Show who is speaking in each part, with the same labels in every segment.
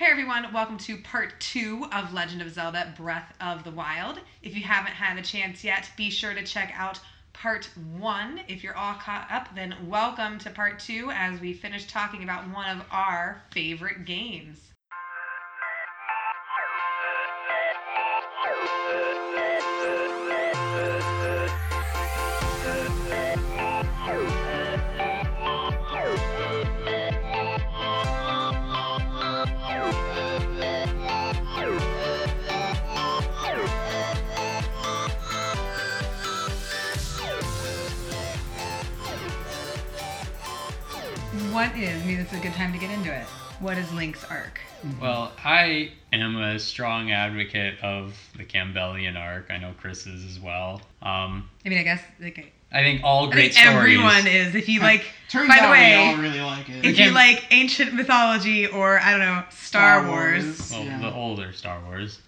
Speaker 1: Hey everyone, welcome to part two of Legend of Zelda Breath of the Wild. If you haven't had a chance yet, be sure to check out part one. If you're all caught up, then welcome to part two as we finish talking about one of our favorite games. It's a good time to get into it. What is Link's arc?
Speaker 2: Well, I am a strong advocate of the Campbellian arc. I know Chris is as well. Um,
Speaker 1: I mean, I guess, like,
Speaker 2: I think all
Speaker 1: I
Speaker 2: great
Speaker 1: think
Speaker 2: stories.
Speaker 1: everyone is. If you like,
Speaker 3: Turns
Speaker 1: by the
Speaker 3: out
Speaker 1: way,
Speaker 3: we all really like it.
Speaker 1: if
Speaker 2: Okay.
Speaker 1: you like ancient mythology or I don't know Star,
Speaker 3: Star
Speaker 1: Wars,
Speaker 3: Wars.
Speaker 2: Well,
Speaker 3: Yeah.
Speaker 2: the older Star Wars.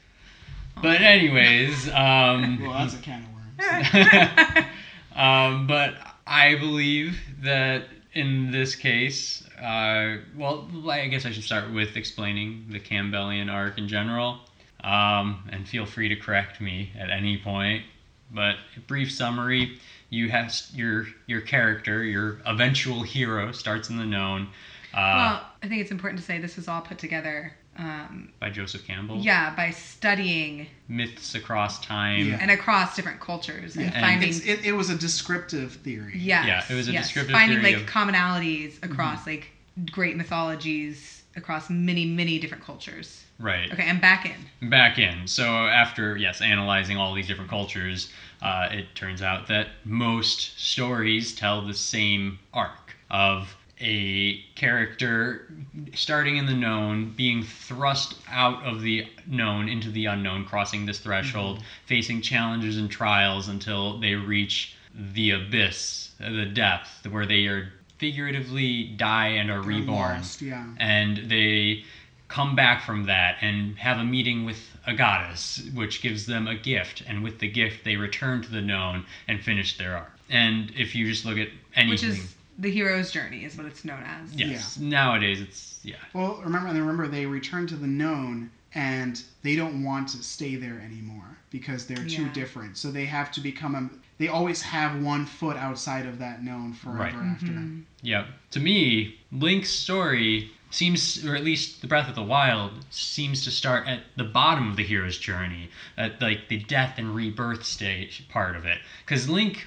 Speaker 2: But anyways, um,
Speaker 3: well, that's a can of worms.
Speaker 2: um, but I believe that in this case, uh, well, I guess I should start with explaining the Campbellian arc in general. Um, and feel free to correct me at any point. But a brief summary: you have your your character, your eventual hero, starts in the known. Uh,
Speaker 1: well, I think it's important to say this is all put together. Um,
Speaker 2: by Joseph Campbell.
Speaker 1: yeah, by studying
Speaker 2: Myths across time.
Speaker 3: Yeah.
Speaker 1: and across different cultures and
Speaker 3: Yeah.
Speaker 2: And
Speaker 1: finding.
Speaker 3: It's, it, it was a descriptive theory.
Speaker 1: yes,
Speaker 2: Yeah, it was a
Speaker 1: yes,
Speaker 2: descriptive
Speaker 1: finding
Speaker 2: theory
Speaker 1: like
Speaker 2: of-
Speaker 1: commonalities across like great mythologies across many many different cultures.
Speaker 2: Right.
Speaker 1: Okay, and back in.
Speaker 2: back in. So after yes, analyzing all these different cultures, uh, it turns out that most stories tell the same arc of a character starting in the known, being thrust out of the known into the unknown, crossing this threshold, mm-hmm. facing challenges and trials until they reach the abyss, the depth, where they are figuratively die and are
Speaker 3: They're
Speaker 2: reborn
Speaker 3: lost, yeah.
Speaker 2: and they come back from that and have a meeting with a goddess, which gives them a gift, and with the gift they return to the known and finish their arc. And if you just look at anything,
Speaker 1: the hero's journey, is what it's known as.
Speaker 2: yes, nowadays it's yeah,
Speaker 3: Well, remember, and remember, they return to the known, and they don't want to stay there anymore because they're too
Speaker 1: Yeah.
Speaker 3: different. So they have to become a. They always have one foot outside of that known forever
Speaker 2: Right.
Speaker 3: after.
Speaker 1: Mhm.
Speaker 2: yeah. To me, Link's story seems, or at least the Breath of the Wild seems to start at the bottom of the hero's journey, at like the death and rebirth stage part of it, because Link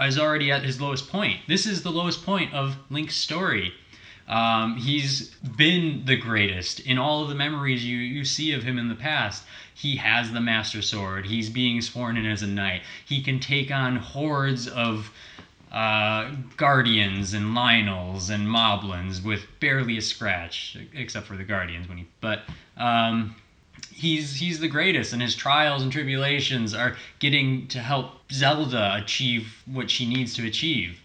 Speaker 2: is already at his lowest point. This is the lowest point of Link's story. Um, he's been the greatest in all of the memories you, you see of him in the past. He has the Master Sword. He's being sworn in as a knight. He can take on hordes of uh, guardians and Lynels and Moblins with barely a scratch, except for the guardians when he. But um, he's he's the greatest, and his trials and tribulations are getting to help Zelda achieve what she needs to achieve,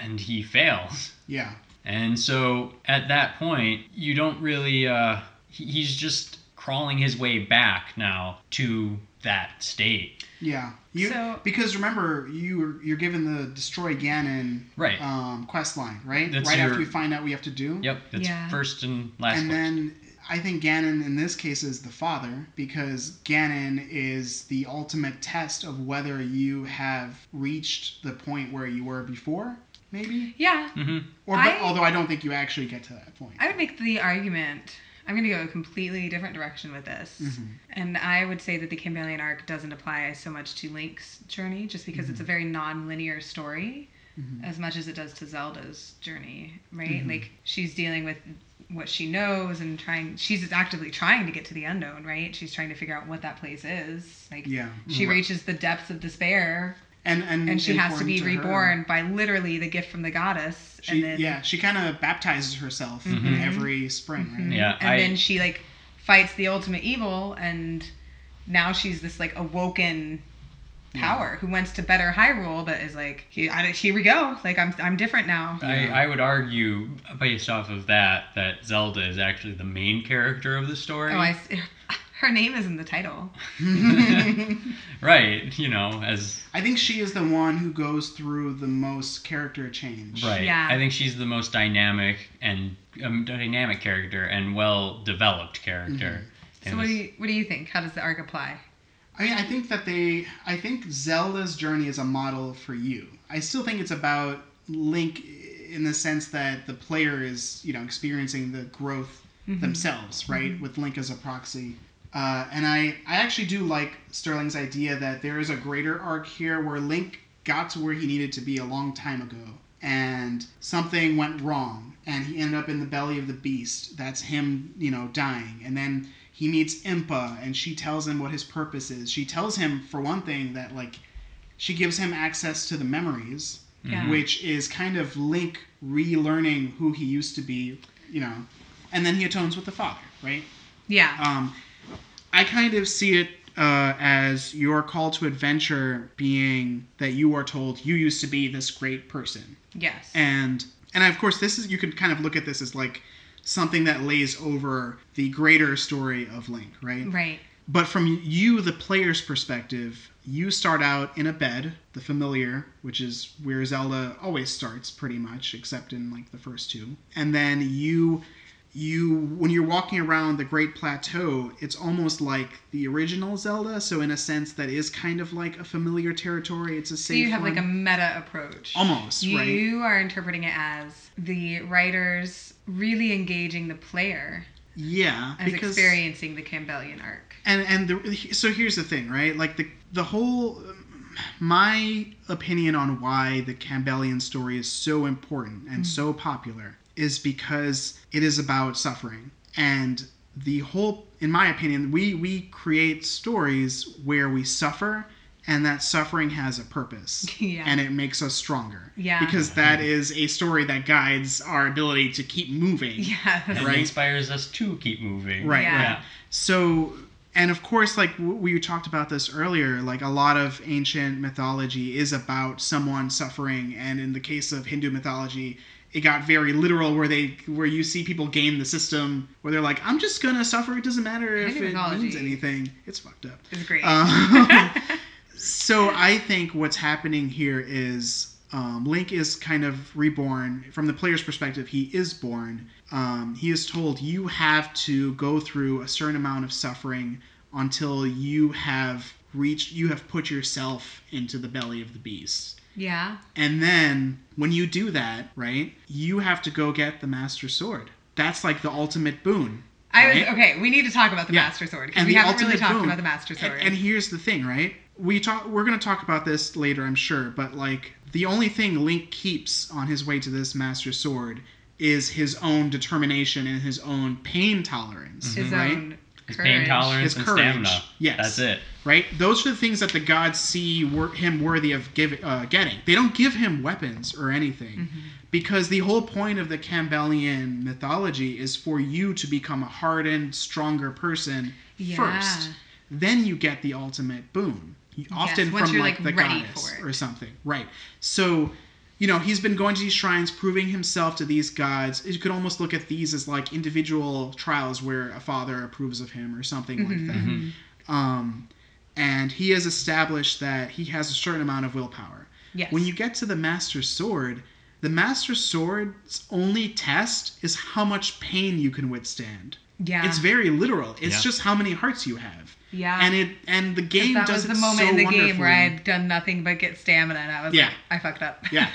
Speaker 2: and he fails.
Speaker 3: Yeah.
Speaker 2: And so at that point, you don't really. Uh, he- he's just crawling his way back now to that state.
Speaker 3: Yeah. You,
Speaker 1: So-
Speaker 3: because remember, you were, you're given the destroy Ganon
Speaker 2: Right.
Speaker 3: um, quest line, right?
Speaker 2: That's
Speaker 3: right
Speaker 2: your-
Speaker 3: after you find out what you have to do.
Speaker 2: Yep. That's
Speaker 1: Yeah.
Speaker 2: first and last.
Speaker 3: and
Speaker 2: quest.
Speaker 3: then I think Ganon in this case is the father because Ganon is the ultimate test of whether you have reached the point where you were before, maybe.
Speaker 1: Yeah,
Speaker 2: Mm-hmm.
Speaker 3: Or, but,
Speaker 1: I-
Speaker 3: although I don't think you actually get to that point.
Speaker 1: I would make the argument. I'm going to go a completely different direction with this.
Speaker 3: Mhm.
Speaker 1: And I would say that the Campbellian arc doesn't apply so much to Link's journey just because it's a very non linear story
Speaker 3: Mhm.
Speaker 1: as much as it does to Zelda's journey, right?
Speaker 3: Mhm.
Speaker 1: Like she's dealing with what she knows and trying, she's actively trying to get to the unknown, right? She's trying to figure out what that place is. Like
Speaker 3: Yeah.
Speaker 1: she
Speaker 2: Right.
Speaker 1: reaches the depths of despair
Speaker 3: And and
Speaker 1: and she has to be
Speaker 3: her,
Speaker 1: reborn by literally the gift from the goddess.
Speaker 3: She,
Speaker 1: and then,
Speaker 3: yeah, she kind of baptizes herself in
Speaker 1: Mhm.
Speaker 3: every spring, right?
Speaker 1: Mhm.
Speaker 2: Yeah,
Speaker 1: and
Speaker 2: I-
Speaker 1: then she like fights the ultimate evil, and now she's this like awoken power who wants to better Hyrule, but is like, here, I, here we go. Like I'm, I'm different now.
Speaker 2: I, I would argue, based off of that, that Zelda is actually the main character of the story.
Speaker 1: Oh, I, s- Her name is in the title.
Speaker 2: right, you know, as
Speaker 3: I think she is the one who goes through the most character change.
Speaker 2: right.
Speaker 1: Yeah.
Speaker 2: I think she's the most dynamic and um, dynamic character and well developed character.
Speaker 1: So
Speaker 2: in
Speaker 1: what do you what do you think? How does the arc apply?
Speaker 3: I mean, I think that they. I think Zelda's journey is a model for you. I still think it's about Link in the sense that the player is, you know, experiencing the growth
Speaker 1: Mm-hmm.
Speaker 3: themselves, right? With Link as a proxy. Uh, and I, I actually do like Sterling's idea that there is a greater arc here where Link got to where he needed to be a long time ago, and something went wrong, and he ended up in the belly of the beast. That's him, you know, dying. And then he meets Impa, and she tells him what his purpose is. She tells him, for one thing, that, like, she gives him access to the memories,
Speaker 1: Yeah.
Speaker 3: which is kind of Link relearning who he used to be, you know, and then he atones with the father, right?
Speaker 1: Yeah.
Speaker 3: Um, I kind of see it uh, as your call to adventure being that you are told you used to be this great person,
Speaker 1: yes.
Speaker 3: and and of course this is you can kind of look at this as like something that lays over the greater story of Link, right?
Speaker 1: right.
Speaker 3: But from you, the player's perspective, you start out in a bed, the familiar, which is where Zelda always starts pretty much, except in like the first two. And then you you when you're walking around the Great Plateau, it's almost like the original Zelda, so in a sense that is kind of like a familiar territory. It's a safe.
Speaker 1: So you have like a meta approach.
Speaker 3: almost, right?
Speaker 1: You are interpreting it as the writers really engaging the player
Speaker 3: Yeah,
Speaker 1: as experiencing the Campbellian arc.
Speaker 3: and and the, so here's the thing right like the the whole my opinion on why the campbellian story is so important and mm. so popular is because it is about suffering and the whole in my opinion we we create stories where we suffer and that suffering has a purpose
Speaker 1: Yeah.
Speaker 3: and it makes us stronger
Speaker 1: Yeah.
Speaker 3: because that is a story that guides our ability to keep moving
Speaker 1: Yes.
Speaker 2: and
Speaker 3: Right.
Speaker 2: inspires us to keep moving.
Speaker 3: Right,
Speaker 1: Yeah.
Speaker 3: right. So, and of course, like we talked about this earlier, like a lot of ancient mythology is about someone suffering, and in the case of Hindu mythology, it got very literal, where they where you see people game the system, where they're like, "I'm just gonna suffer. It doesn't matter if it means anything." It's fucked up.
Speaker 1: It's great.
Speaker 3: Um, so I think what's happening here is um, Link is kind of reborn. From the player's perspective, he is born. Um, he is told you have to go through a certain amount of suffering until you have reached, you have put yourself into the belly of the beast.
Speaker 1: Yeah.
Speaker 3: And then when you do that, right, you have to go get the Master Sword. That's like the ultimate boon.
Speaker 1: I was okay. We need to talk about the
Speaker 3: Yeah.
Speaker 1: Master Sword because we haven't really talked
Speaker 3: boon.
Speaker 1: about the Master Sword.
Speaker 3: And, here's the thing, right? We talk. We're gonna talk about this later, I'm sure. But like, the only thing Link keeps on his way to this Master Sword is his own determination and his own pain tolerance,
Speaker 1: His
Speaker 3: right?
Speaker 1: own
Speaker 2: His
Speaker 1: courage.
Speaker 2: pain tolerance
Speaker 3: His
Speaker 2: and
Speaker 3: courage.
Speaker 2: stamina.
Speaker 3: Yes.
Speaker 2: That's it.
Speaker 3: Right? Those are the things that the gods see wor- him worthy of give, uh, getting. They don't give him weapons or anything.
Speaker 1: Mm-hmm.
Speaker 3: Because the whole point of the Campbellian mythology is for you to become a hardened, stronger person
Speaker 1: Yeah.
Speaker 3: first. Then you get the ultimate boon. Often
Speaker 1: once
Speaker 3: from like,
Speaker 1: like,
Speaker 3: the
Speaker 1: ready
Speaker 3: goddess
Speaker 1: for it.
Speaker 3: or something. Right. So, you know, he's been going to these shrines, proving himself to these gods. You could almost look at these as like individual trials where a father approves of him or something
Speaker 1: Mm-hmm,
Speaker 3: like that. Um, and he has established that he has a certain amount of willpower.
Speaker 1: Yes.
Speaker 3: When you get to the Master Sword, the Master Sword's only test is how much pain you can withstand.
Speaker 1: Yeah.
Speaker 3: It's very literal. It's
Speaker 2: Yeah.
Speaker 3: just how many hearts you have.
Speaker 1: yeah.
Speaker 3: And it and the game
Speaker 1: that
Speaker 3: does
Speaker 1: was
Speaker 3: it
Speaker 1: the moment
Speaker 3: so
Speaker 1: in the game where I had done nothing but get stamina, and I was
Speaker 3: Yeah.
Speaker 1: like, I fucked up.
Speaker 3: Yeah.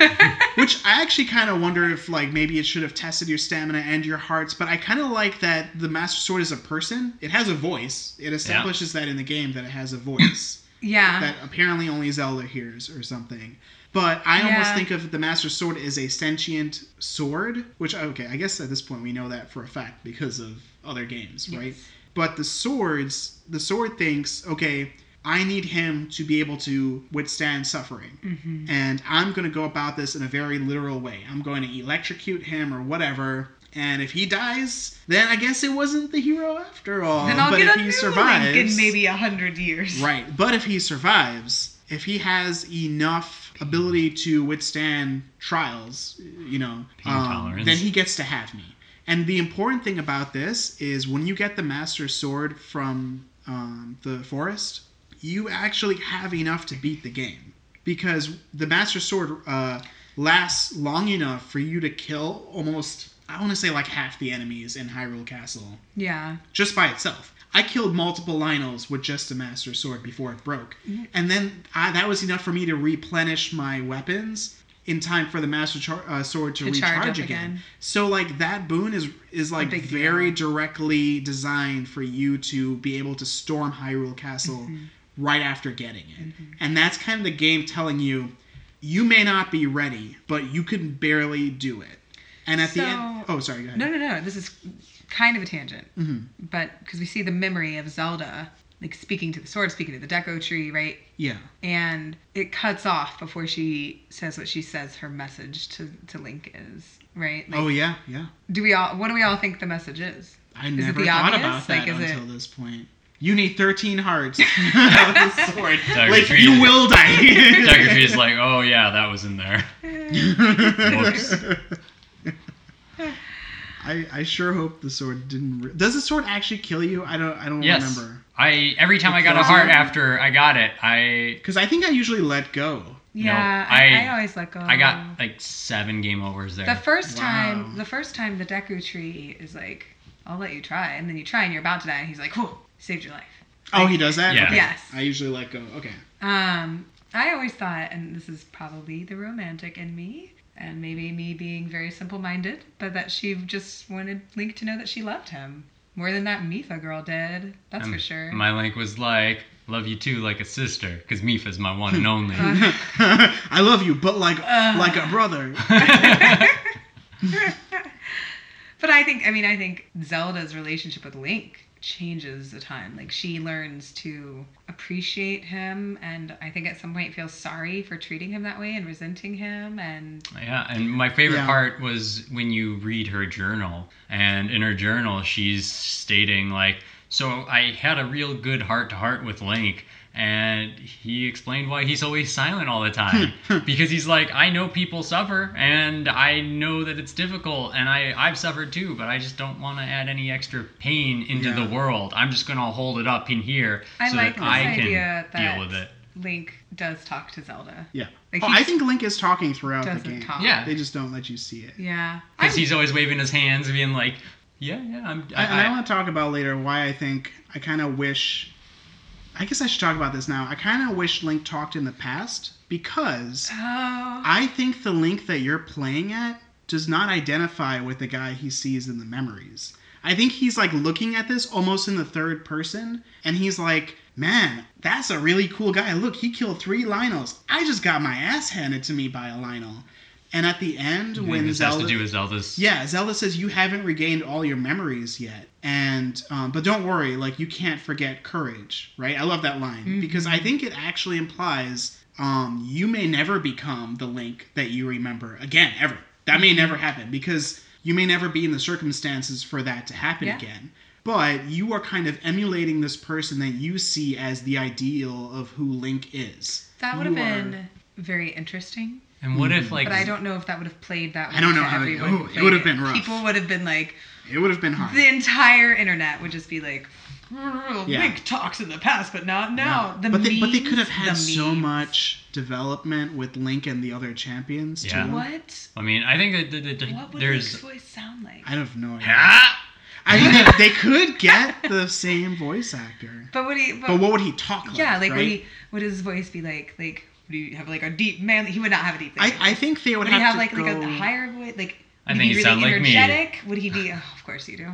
Speaker 3: Which I actually kind of wonder if like maybe it should have tested your stamina and your hearts, but I kind of like that the Master Sword is a person. It has a voice. It establishes that in the game that it has a voice
Speaker 1: yeah.
Speaker 3: that apparently only Zelda hears or something. But I almost think of the Master Sword as a sentient sword, which okay, I guess at this point we know that for a fact because of other games, right? But the swords, the sword thinks, okay, I need him to be able to withstand suffering.
Speaker 1: Mm-hmm.
Speaker 3: And I'm going to go about this in a very literal way. I'm going to electrocute him or whatever. And if he dies, then I guess it wasn't the hero after all.
Speaker 1: then I'll
Speaker 3: but
Speaker 1: get
Speaker 3: if
Speaker 1: a
Speaker 3: he survives,
Speaker 1: in maybe a hundred years.
Speaker 3: Right. But if he survives, if he has enough ability to withstand trials, you know, um, then he gets to have me. And the important thing about this is when you get the Master Sword from um, the forest, you actually have enough to beat the game because the Master Sword uh, lasts long enough for you to kill almost. I want to say like half the enemies in Hyrule Castle
Speaker 1: Yeah.
Speaker 3: just by itself. I killed multiple Lynels with just a Master Sword before it broke,
Speaker 1: Mm-hmm.
Speaker 3: and then I, that was enough for me to replenish my weapons in time for the Master char- uh, Sword to,
Speaker 1: To
Speaker 3: recharge again.
Speaker 1: again.
Speaker 3: So like that boon is is like
Speaker 1: big deal.
Speaker 3: very directly designed for you to be able to storm Hyrule Castle
Speaker 1: Mm-hmm.
Speaker 3: right after getting it, and that's kind of the game telling you you may not be ready, but you can barely do it. And at the end, oh sorry, go ahead.
Speaker 1: No, no, no. This is kind of a tangent,
Speaker 3: Mhm.
Speaker 1: but because we see the memory of Zelda, like speaking to the sword, speaking to the Deku tree, right?
Speaker 3: Yeah.
Speaker 1: And it cuts off before she says what she says her message to, to Link is, right? Like,
Speaker 3: oh yeah, yeah.
Speaker 1: Do we all? What do we all think the message is?
Speaker 3: I
Speaker 1: it
Speaker 3: never
Speaker 1: the
Speaker 3: thought
Speaker 1: obvious?
Speaker 3: about that
Speaker 1: Like, is it-
Speaker 3: until this point. You need 13 hearts. the sword.
Speaker 2: Dagger
Speaker 3: like,
Speaker 2: tree.
Speaker 3: you will die.
Speaker 2: Dagger Tree is like, oh yeah, that was in there. Whoops.
Speaker 3: I, I sure hope the sword didn't. Re- Does the sword actually kill you? I don't I don't
Speaker 2: Yes.
Speaker 3: remember.
Speaker 2: I every time
Speaker 3: It
Speaker 2: I got a heart
Speaker 3: you?
Speaker 2: after I got it, I
Speaker 3: Because I think I usually let go.
Speaker 1: Yeah,
Speaker 2: No,
Speaker 1: I,
Speaker 2: I-
Speaker 1: I always let go.
Speaker 2: I got like seven game overs there.
Speaker 1: the first
Speaker 3: Wow.
Speaker 1: time. The first time the Deku tree is like, "I'll let you try," and then you try and you're about to die, and he's like, "Whoa, saved your life."
Speaker 3: Oh, he does that.
Speaker 2: Yeah.
Speaker 3: Okay.
Speaker 1: Yes.
Speaker 3: I usually let go. Okay.
Speaker 1: Um, I always thought, and this is probably the romantic in me, and maybe me being very simple-minded, but that she just wanted Link to know that she loved him more than that Mipha girl did. That's
Speaker 2: And
Speaker 1: for sure.
Speaker 2: My link was like, love you too, like a sister, because Mipha's my one and only.
Speaker 3: I love you, but like
Speaker 1: Uh.
Speaker 3: like a brother.
Speaker 1: But I think, I mean, I think Zelda's relationship with Link changes a ton. Like she learns to appreciate him, and I think at some point feels sorry for treating him that way and resenting him. And
Speaker 2: Yeah, and my favorite
Speaker 3: Yeah.
Speaker 2: part was when you read her journal, and in her journal, she's stating like, "So I had a real good heart to heart with Link." And he explained why he's always silent all the hmm, time hmm. because he's like, I know people suffer, and I know that it's difficult, and I I've suffered too, but I just don't want to add any extra pain into
Speaker 3: Yeah.
Speaker 2: the world. I'm just gonna hold it up in here
Speaker 1: I
Speaker 2: so
Speaker 1: like
Speaker 2: that
Speaker 1: this
Speaker 2: I
Speaker 1: idea
Speaker 2: can
Speaker 1: that
Speaker 2: deal with it.
Speaker 1: Link does talk to Zelda.
Speaker 3: Yeah.
Speaker 1: Like
Speaker 3: oh, I think Link is talking throughout the game.
Speaker 1: talk.
Speaker 2: Yeah.
Speaker 3: They just don't let you see it.
Speaker 1: Yeah.
Speaker 2: Because he's always waving his hands, being like, "Yeah, yeah, I'm."
Speaker 3: I, and I want to talk about later why I think I kind of wish. I guess I should talk about this now. I kind of wish Link talked in the past because
Speaker 1: Oh.
Speaker 3: I think the Link that you're playing at does not identify with the guy he sees in the memories. I think he's like looking at this almost in the third person, and he's like, "Man, that's a really cool guy. Look, he killed three Lynels. I just got my ass handed to me by a Lynel." And at the end,
Speaker 2: I
Speaker 3: when
Speaker 2: this
Speaker 3: Zelda,
Speaker 2: has to do with Zelda's.
Speaker 3: yeah, Zelda says you haven't regained all your memories yet, and um, but don't worry, like you can't forget courage, right? I love that line because I think it actually implies um, you may never become the Link that you remember again, ever. That may never happen because you may never be in the circumstances for that to happen
Speaker 1: Yeah.
Speaker 3: again. But you are kind of emulating this person that you see as the ideal of who Link is.
Speaker 1: that would have
Speaker 3: You are-
Speaker 1: been very interesting.
Speaker 2: And what if like
Speaker 1: But I don't know if that would have played that way.
Speaker 3: I don't know
Speaker 1: to
Speaker 3: how it-
Speaker 1: everyone
Speaker 3: oh,
Speaker 1: who
Speaker 3: it would have been rough.
Speaker 1: People would have been like,
Speaker 3: It would have been hard.
Speaker 1: the entire internet would just be like,
Speaker 3: Yeah.
Speaker 1: Link talks in the past, but not now. The
Speaker 3: but they, but they could have had so much development with Link and the other champions
Speaker 2: Yeah.
Speaker 3: too.
Speaker 1: What?
Speaker 2: I mean, I think that, that, that
Speaker 1: What would
Speaker 2: there's.
Speaker 1: Link's voice sound like?
Speaker 3: I have no idea.
Speaker 2: Ah!
Speaker 3: I mean, they, they could get the same voice actor,
Speaker 1: But would he? But,
Speaker 3: but what would he talk like?
Speaker 1: yeah, like
Speaker 3: right?
Speaker 1: would he? Would his voice be like? Like would he have like a deep man? He would not have a deep.
Speaker 3: I,
Speaker 1: voice.
Speaker 3: I think they would,
Speaker 1: would he have
Speaker 3: to
Speaker 1: like
Speaker 3: go.
Speaker 1: like a higher voice? Like
Speaker 2: I
Speaker 1: would
Speaker 2: think
Speaker 1: he
Speaker 2: he
Speaker 1: be really
Speaker 2: sound like me.
Speaker 1: energetic? Would he be? Oh, of course you do.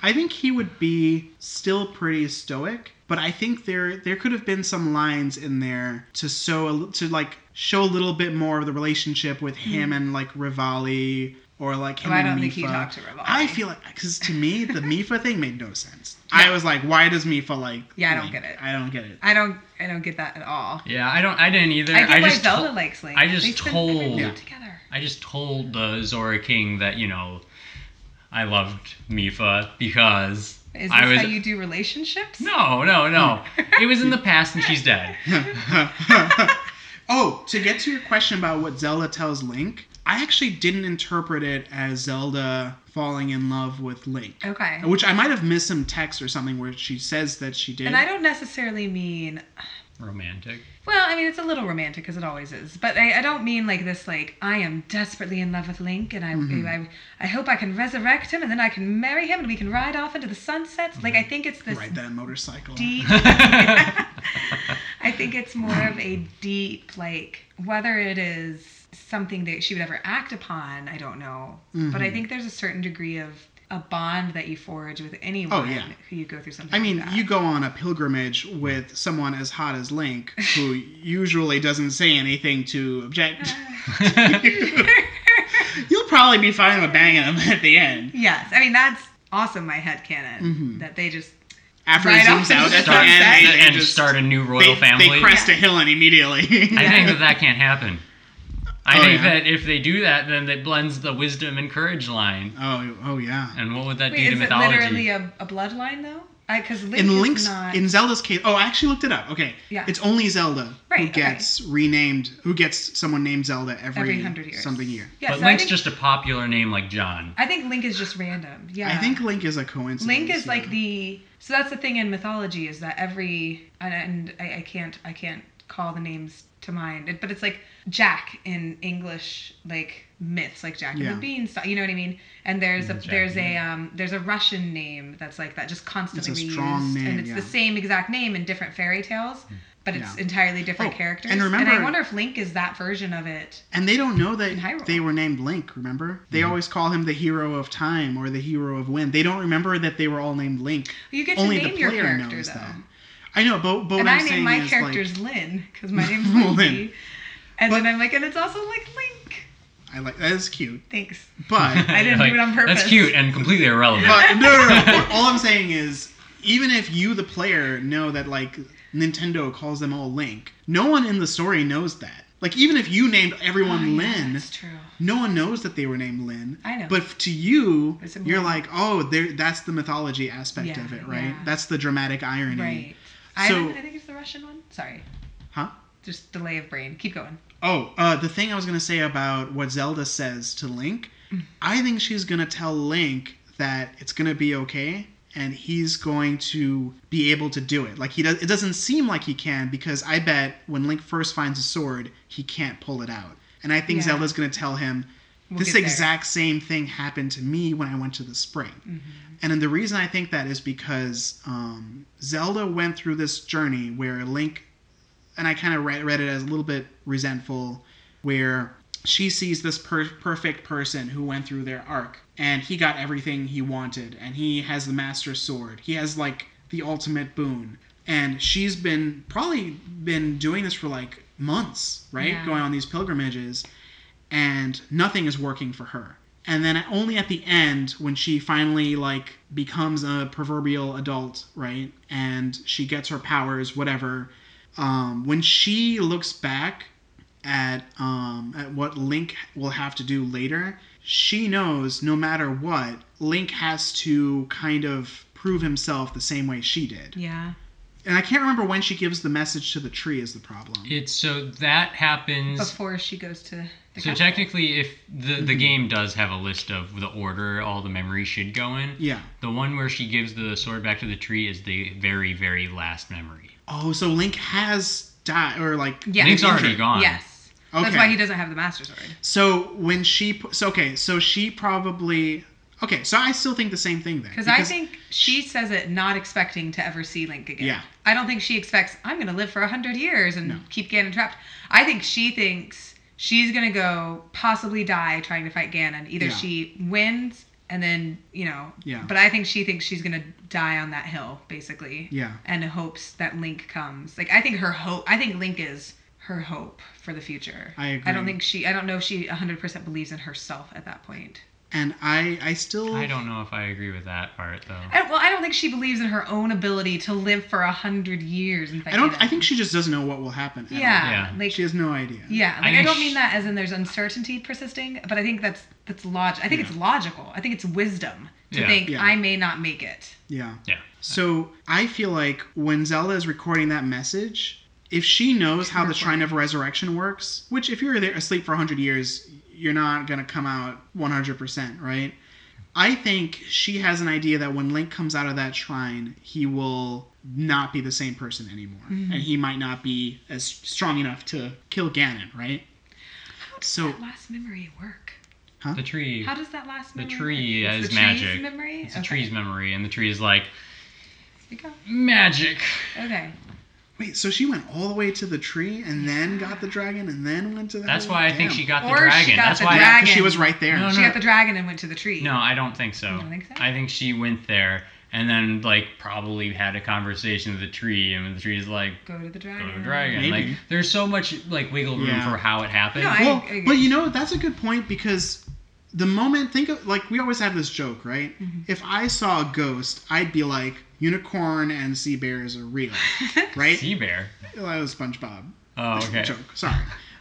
Speaker 3: I think he would be still pretty stoic, but I think there there could have been some lines in there to show to like show a little bit more of the relationship with him mm-hmm. and like Revali or like him.
Speaker 1: Oh, I
Speaker 3: and
Speaker 1: don't
Speaker 3: Mipha.
Speaker 1: think he talked to Revali.
Speaker 3: I feel like because to me the Mipha thing made no sense. I was like, why does Mipha like?
Speaker 1: Yeah, I don't
Speaker 3: Link?
Speaker 1: get it.
Speaker 3: I don't get it.
Speaker 1: I don't. I don't get that at all.
Speaker 2: Yeah, I don't. I didn't either.
Speaker 1: I get why
Speaker 2: just
Speaker 1: Zelda
Speaker 2: to-
Speaker 1: likes Link.
Speaker 2: I just
Speaker 1: They spend
Speaker 2: told-
Speaker 1: everything
Speaker 3: Yeah.
Speaker 1: together.
Speaker 2: I just told the Zora King that you know, I loved Mipha because
Speaker 1: Is this
Speaker 2: I was.
Speaker 1: how you do relationships?
Speaker 2: no, no, no. it was in the past and she's dead.
Speaker 3: oh, to get to your question about what Zelda tells Link, I actually didn't interpret it as Zelda falling in love with Link.
Speaker 1: Okay.
Speaker 3: Which I might have missed some text or something where she says that she did.
Speaker 1: And I don't necessarily mean
Speaker 2: Romantic.
Speaker 1: Well, I mean, it's a little romantic because it always is, but I, I don't mean like this. Like I am desperately in love with Link, and I, mm-hmm. I I hope I can resurrect him, and then I can marry him, and we can ride off into the sunset. Like I mm-hmm. think it's this
Speaker 3: ride that motorcycle.
Speaker 1: deep. I think it's more of a deep like whether it is something that she would ever act upon. I don't know, but I mm-hmm. think there's a certain degree of a bond that you forge with anyone oh,
Speaker 3: yeah.
Speaker 1: who you go through something.
Speaker 3: I mean,
Speaker 1: like that.
Speaker 3: you go on a pilgrimage with someone as hot as Link, who usually doesn't say anything to object. You'll probably be fine with banging him at the end.
Speaker 1: Yes, I mean that's awesome. My head canon mm-hmm. that they just
Speaker 3: After
Speaker 1: Right
Speaker 3: it
Speaker 1: off
Speaker 3: zooms out
Speaker 1: the
Speaker 3: at the end, they, they
Speaker 2: and
Speaker 3: just
Speaker 2: start a new royal
Speaker 3: they,
Speaker 2: family.
Speaker 3: they crest a hill and immediately.
Speaker 2: I think that that can't happen. I
Speaker 3: Oh,
Speaker 2: think
Speaker 3: yeah?
Speaker 2: that if they do that, then it blends the wisdom and courage line.
Speaker 3: oh, oh yeah.
Speaker 2: And what would that
Speaker 1: wait.
Speaker 2: do to mythology?
Speaker 1: Is it literally a, a bloodline though? Because Link
Speaker 3: in
Speaker 1: is
Speaker 3: Link's
Speaker 1: not.
Speaker 3: in Zelda's case, oh, I actually looked it up. Okay,
Speaker 1: Yeah.
Speaker 3: it's only Zelda who
Speaker 1: Right, okay.
Speaker 3: gets renamed, who gets someone named Zelda every,
Speaker 1: Every 100 years.
Speaker 3: something year.
Speaker 1: yeah,
Speaker 2: but
Speaker 1: so
Speaker 2: Link's
Speaker 1: think,
Speaker 2: just a popular name like John.
Speaker 1: I think Link is just random. Yeah.
Speaker 3: I think Link is a coincidence.
Speaker 1: Link is
Speaker 3: yeah.
Speaker 1: like the. So that's the thing in mythology is that every and, and I, I can't I can't call the names to mind, but it's like Jack in English like myths, like Jack and the Beanstalk. You know what I mean? And there's a
Speaker 2: Jack
Speaker 1: there's
Speaker 2: and
Speaker 1: a um there's a Russian name that's like that, just constantly
Speaker 3: It's a
Speaker 1: reused,
Speaker 3: strong name,
Speaker 1: and it's
Speaker 3: yeah.
Speaker 1: the same exact name in different fairy tales. But it's
Speaker 3: Yeah.
Speaker 1: entirely different
Speaker 3: Oh,
Speaker 1: characters.
Speaker 3: and remember, and I
Speaker 1: wonder if Link is that version of it.
Speaker 3: And they don't know that they were named Link, remember? They
Speaker 2: Mm-hmm.
Speaker 3: always call him the hero of time or the hero of wind. They don't remember that they were all named Link.
Speaker 1: You get to
Speaker 3: Only
Speaker 1: name
Speaker 3: the
Speaker 1: your
Speaker 3: player
Speaker 1: character though.
Speaker 3: that. I know, but, but what
Speaker 1: and
Speaker 3: I'm
Speaker 1: I name
Speaker 3: saying
Speaker 1: my
Speaker 3: is
Speaker 1: character's
Speaker 3: like,
Speaker 1: Lynn because my name's
Speaker 3: Lynn.
Speaker 1: Lindsay. And
Speaker 3: But-
Speaker 1: then I'm like, and it's also like Link.
Speaker 3: I like that is cute.
Speaker 1: Thanks.
Speaker 3: But
Speaker 1: I didn't do it on purpose.
Speaker 2: That's cute and completely irrelevant.
Speaker 3: but no, no, no. But all I'm saying is, even if you, the player, know that like Nintendo calls them all Link, no one in the story knows that. Like even if you named everyone
Speaker 1: Oh, yeah,
Speaker 3: Lynn,
Speaker 1: That's true.
Speaker 3: no one knows that they were named Lynn.
Speaker 1: I know.
Speaker 3: But to you, you're like, oh, there. That's the mythology aspect
Speaker 1: Yeah,
Speaker 3: of it, right?
Speaker 1: yeah.
Speaker 3: That's the dramatic irony.
Speaker 1: Right. I, I think it's the Russian one. Sorry.
Speaker 3: Huh?
Speaker 1: Just delay of brain. Keep going.
Speaker 3: Oh, uh, the thing I was gonna say about what Zelda says to Link. I think she's gonna tell Link that it's gonna be okay, and he's going to be able to do it. Like he does. It doesn't seem like he can because I bet when Link first finds a sword, he can't pull it out. And I think
Speaker 1: Yeah.
Speaker 3: Zelda's gonna tell him,
Speaker 1: We'll
Speaker 3: this exact same thing happened to me when I went to the spring.
Speaker 1: Mm-hmm.
Speaker 3: And then the reason I think that is because um, Zelda went through this journey where Link, and I kind of read, read it as a little bit resentful, where she sees this per- perfect person who went through their arc and he got everything he wanted and he has the master sword. He has like the ultimate boon. And she's been probably been doing this for like months, right?
Speaker 1: Yeah.
Speaker 3: Going on these pilgrimages and nothing is working for her. And then only at the end, when she finally like becomes a proverbial adult, right, and she gets her powers, whatever, um, when she looks back at um, at what Link will have to do later, she knows no matter what, Link has to kind of prove himself the same way she did.
Speaker 1: Yeah.
Speaker 3: And I can't remember when she gives the message to the tree is the problem.
Speaker 2: It's so that happens.
Speaker 1: Before she goes to the
Speaker 2: So
Speaker 1: capital.
Speaker 2: technically, if the
Speaker 3: Mm-hmm.
Speaker 2: the game does have a list of the order all the memories should go in,
Speaker 3: Yeah.
Speaker 2: the one where she gives the sword back to the tree is the very very last memory.
Speaker 3: Oh, so Link has died, or like
Speaker 1: Yeah.
Speaker 2: Link's
Speaker 1: Link-
Speaker 2: already gone.
Speaker 1: Yes. That's
Speaker 3: Okay.
Speaker 1: why he doesn't have the Master Sword.
Speaker 3: So when she, pu- so okay, so she probably, okay, so I still think the same thing then.
Speaker 1: Because I think she says it not expecting to ever see Link again.
Speaker 3: Yeah.
Speaker 1: I don't think she expects I'm going to live for a hundred years and
Speaker 3: No.
Speaker 1: keep Ganon trapped. I think she thinks she's going to go possibly die trying to fight Ganon. Either
Speaker 3: Yeah.
Speaker 1: she wins and then you know.
Speaker 3: Yeah.
Speaker 1: But I think she thinks she's to die on that hill basically.
Speaker 3: Yeah.
Speaker 1: And hopes that Link comes. Like I think her hope. I think Link is her hope for the future.
Speaker 3: I agree.
Speaker 1: I don't think she. I don't know if she 100% believes in herself at that point.
Speaker 3: And I, I still,
Speaker 2: I don't know if I agree with that part though.
Speaker 1: I, well, I don't think she believes in her own ability to live for a hundred years. And
Speaker 3: I don't, I think she just doesn't know what will happen. at all.
Speaker 1: Yeah,
Speaker 2: Yeah.
Speaker 1: like
Speaker 3: She has no idea.
Speaker 1: yeah,
Speaker 2: I
Speaker 1: like I,
Speaker 2: think
Speaker 1: don't
Speaker 2: sh-
Speaker 1: mean that as in there's uncertainty persisting, but I think that's that's log. I think
Speaker 3: Yeah.
Speaker 1: it's logical. I think it's wisdom to
Speaker 2: Yeah.
Speaker 1: think
Speaker 3: Yeah.
Speaker 1: I may not make it.
Speaker 3: Yeah.
Speaker 2: Yeah.
Speaker 3: So I feel like when Zelda is recording that message, if she knows how the Shrine of Resurrection works, which if you're there asleep for 100 years, you're not going to come out 100%, right? I think she has an idea that when Link comes out of that shrine, he will not be the same person anymore.
Speaker 1: Mm-hmm.
Speaker 3: And he might not be as strong enough to kill Ganon, right?
Speaker 1: How does
Speaker 3: So-
Speaker 1: that last memory work?
Speaker 2: The tree.
Speaker 1: How does that last memory?
Speaker 2: The
Speaker 1: memory
Speaker 2: tree
Speaker 1: work? It's
Speaker 2: has
Speaker 1: the tree's
Speaker 2: magic.
Speaker 1: memory?
Speaker 2: It's a tree's memory, and the tree is like magic.
Speaker 1: Okay.
Speaker 3: Wait, so she went all the way to the tree and then got the dragon and then went to the
Speaker 2: That's
Speaker 3: hole?
Speaker 2: why I think she got the
Speaker 1: Or she
Speaker 2: dragon.
Speaker 1: got
Speaker 2: That's
Speaker 1: the
Speaker 2: why.
Speaker 3: Yeah,
Speaker 1: dragon.
Speaker 3: 'cause she was right there.
Speaker 2: No, no.
Speaker 1: She got the dragon and went to the tree.
Speaker 2: No, I don't think so.
Speaker 1: You don't think so?
Speaker 2: I think she went there and then like probably had a conversation with the tree, and the tree's like,
Speaker 1: Go to the dragon.
Speaker 2: "Go to dragon."
Speaker 3: Maybe.
Speaker 2: Like, there's so much like wiggle room
Speaker 3: Yeah.
Speaker 2: for how it happened.
Speaker 1: No, I-
Speaker 3: well, but you know that's a good point because the moment think of like we always have this joke, right?
Speaker 1: Mm-hmm.
Speaker 3: If I saw a ghost, I'd be like, unicorn and sea bears are real, right?
Speaker 2: Sea bear.
Speaker 3: Well, that was SpongeBob.
Speaker 2: Oh, okay.
Speaker 3: Joke. Sorry.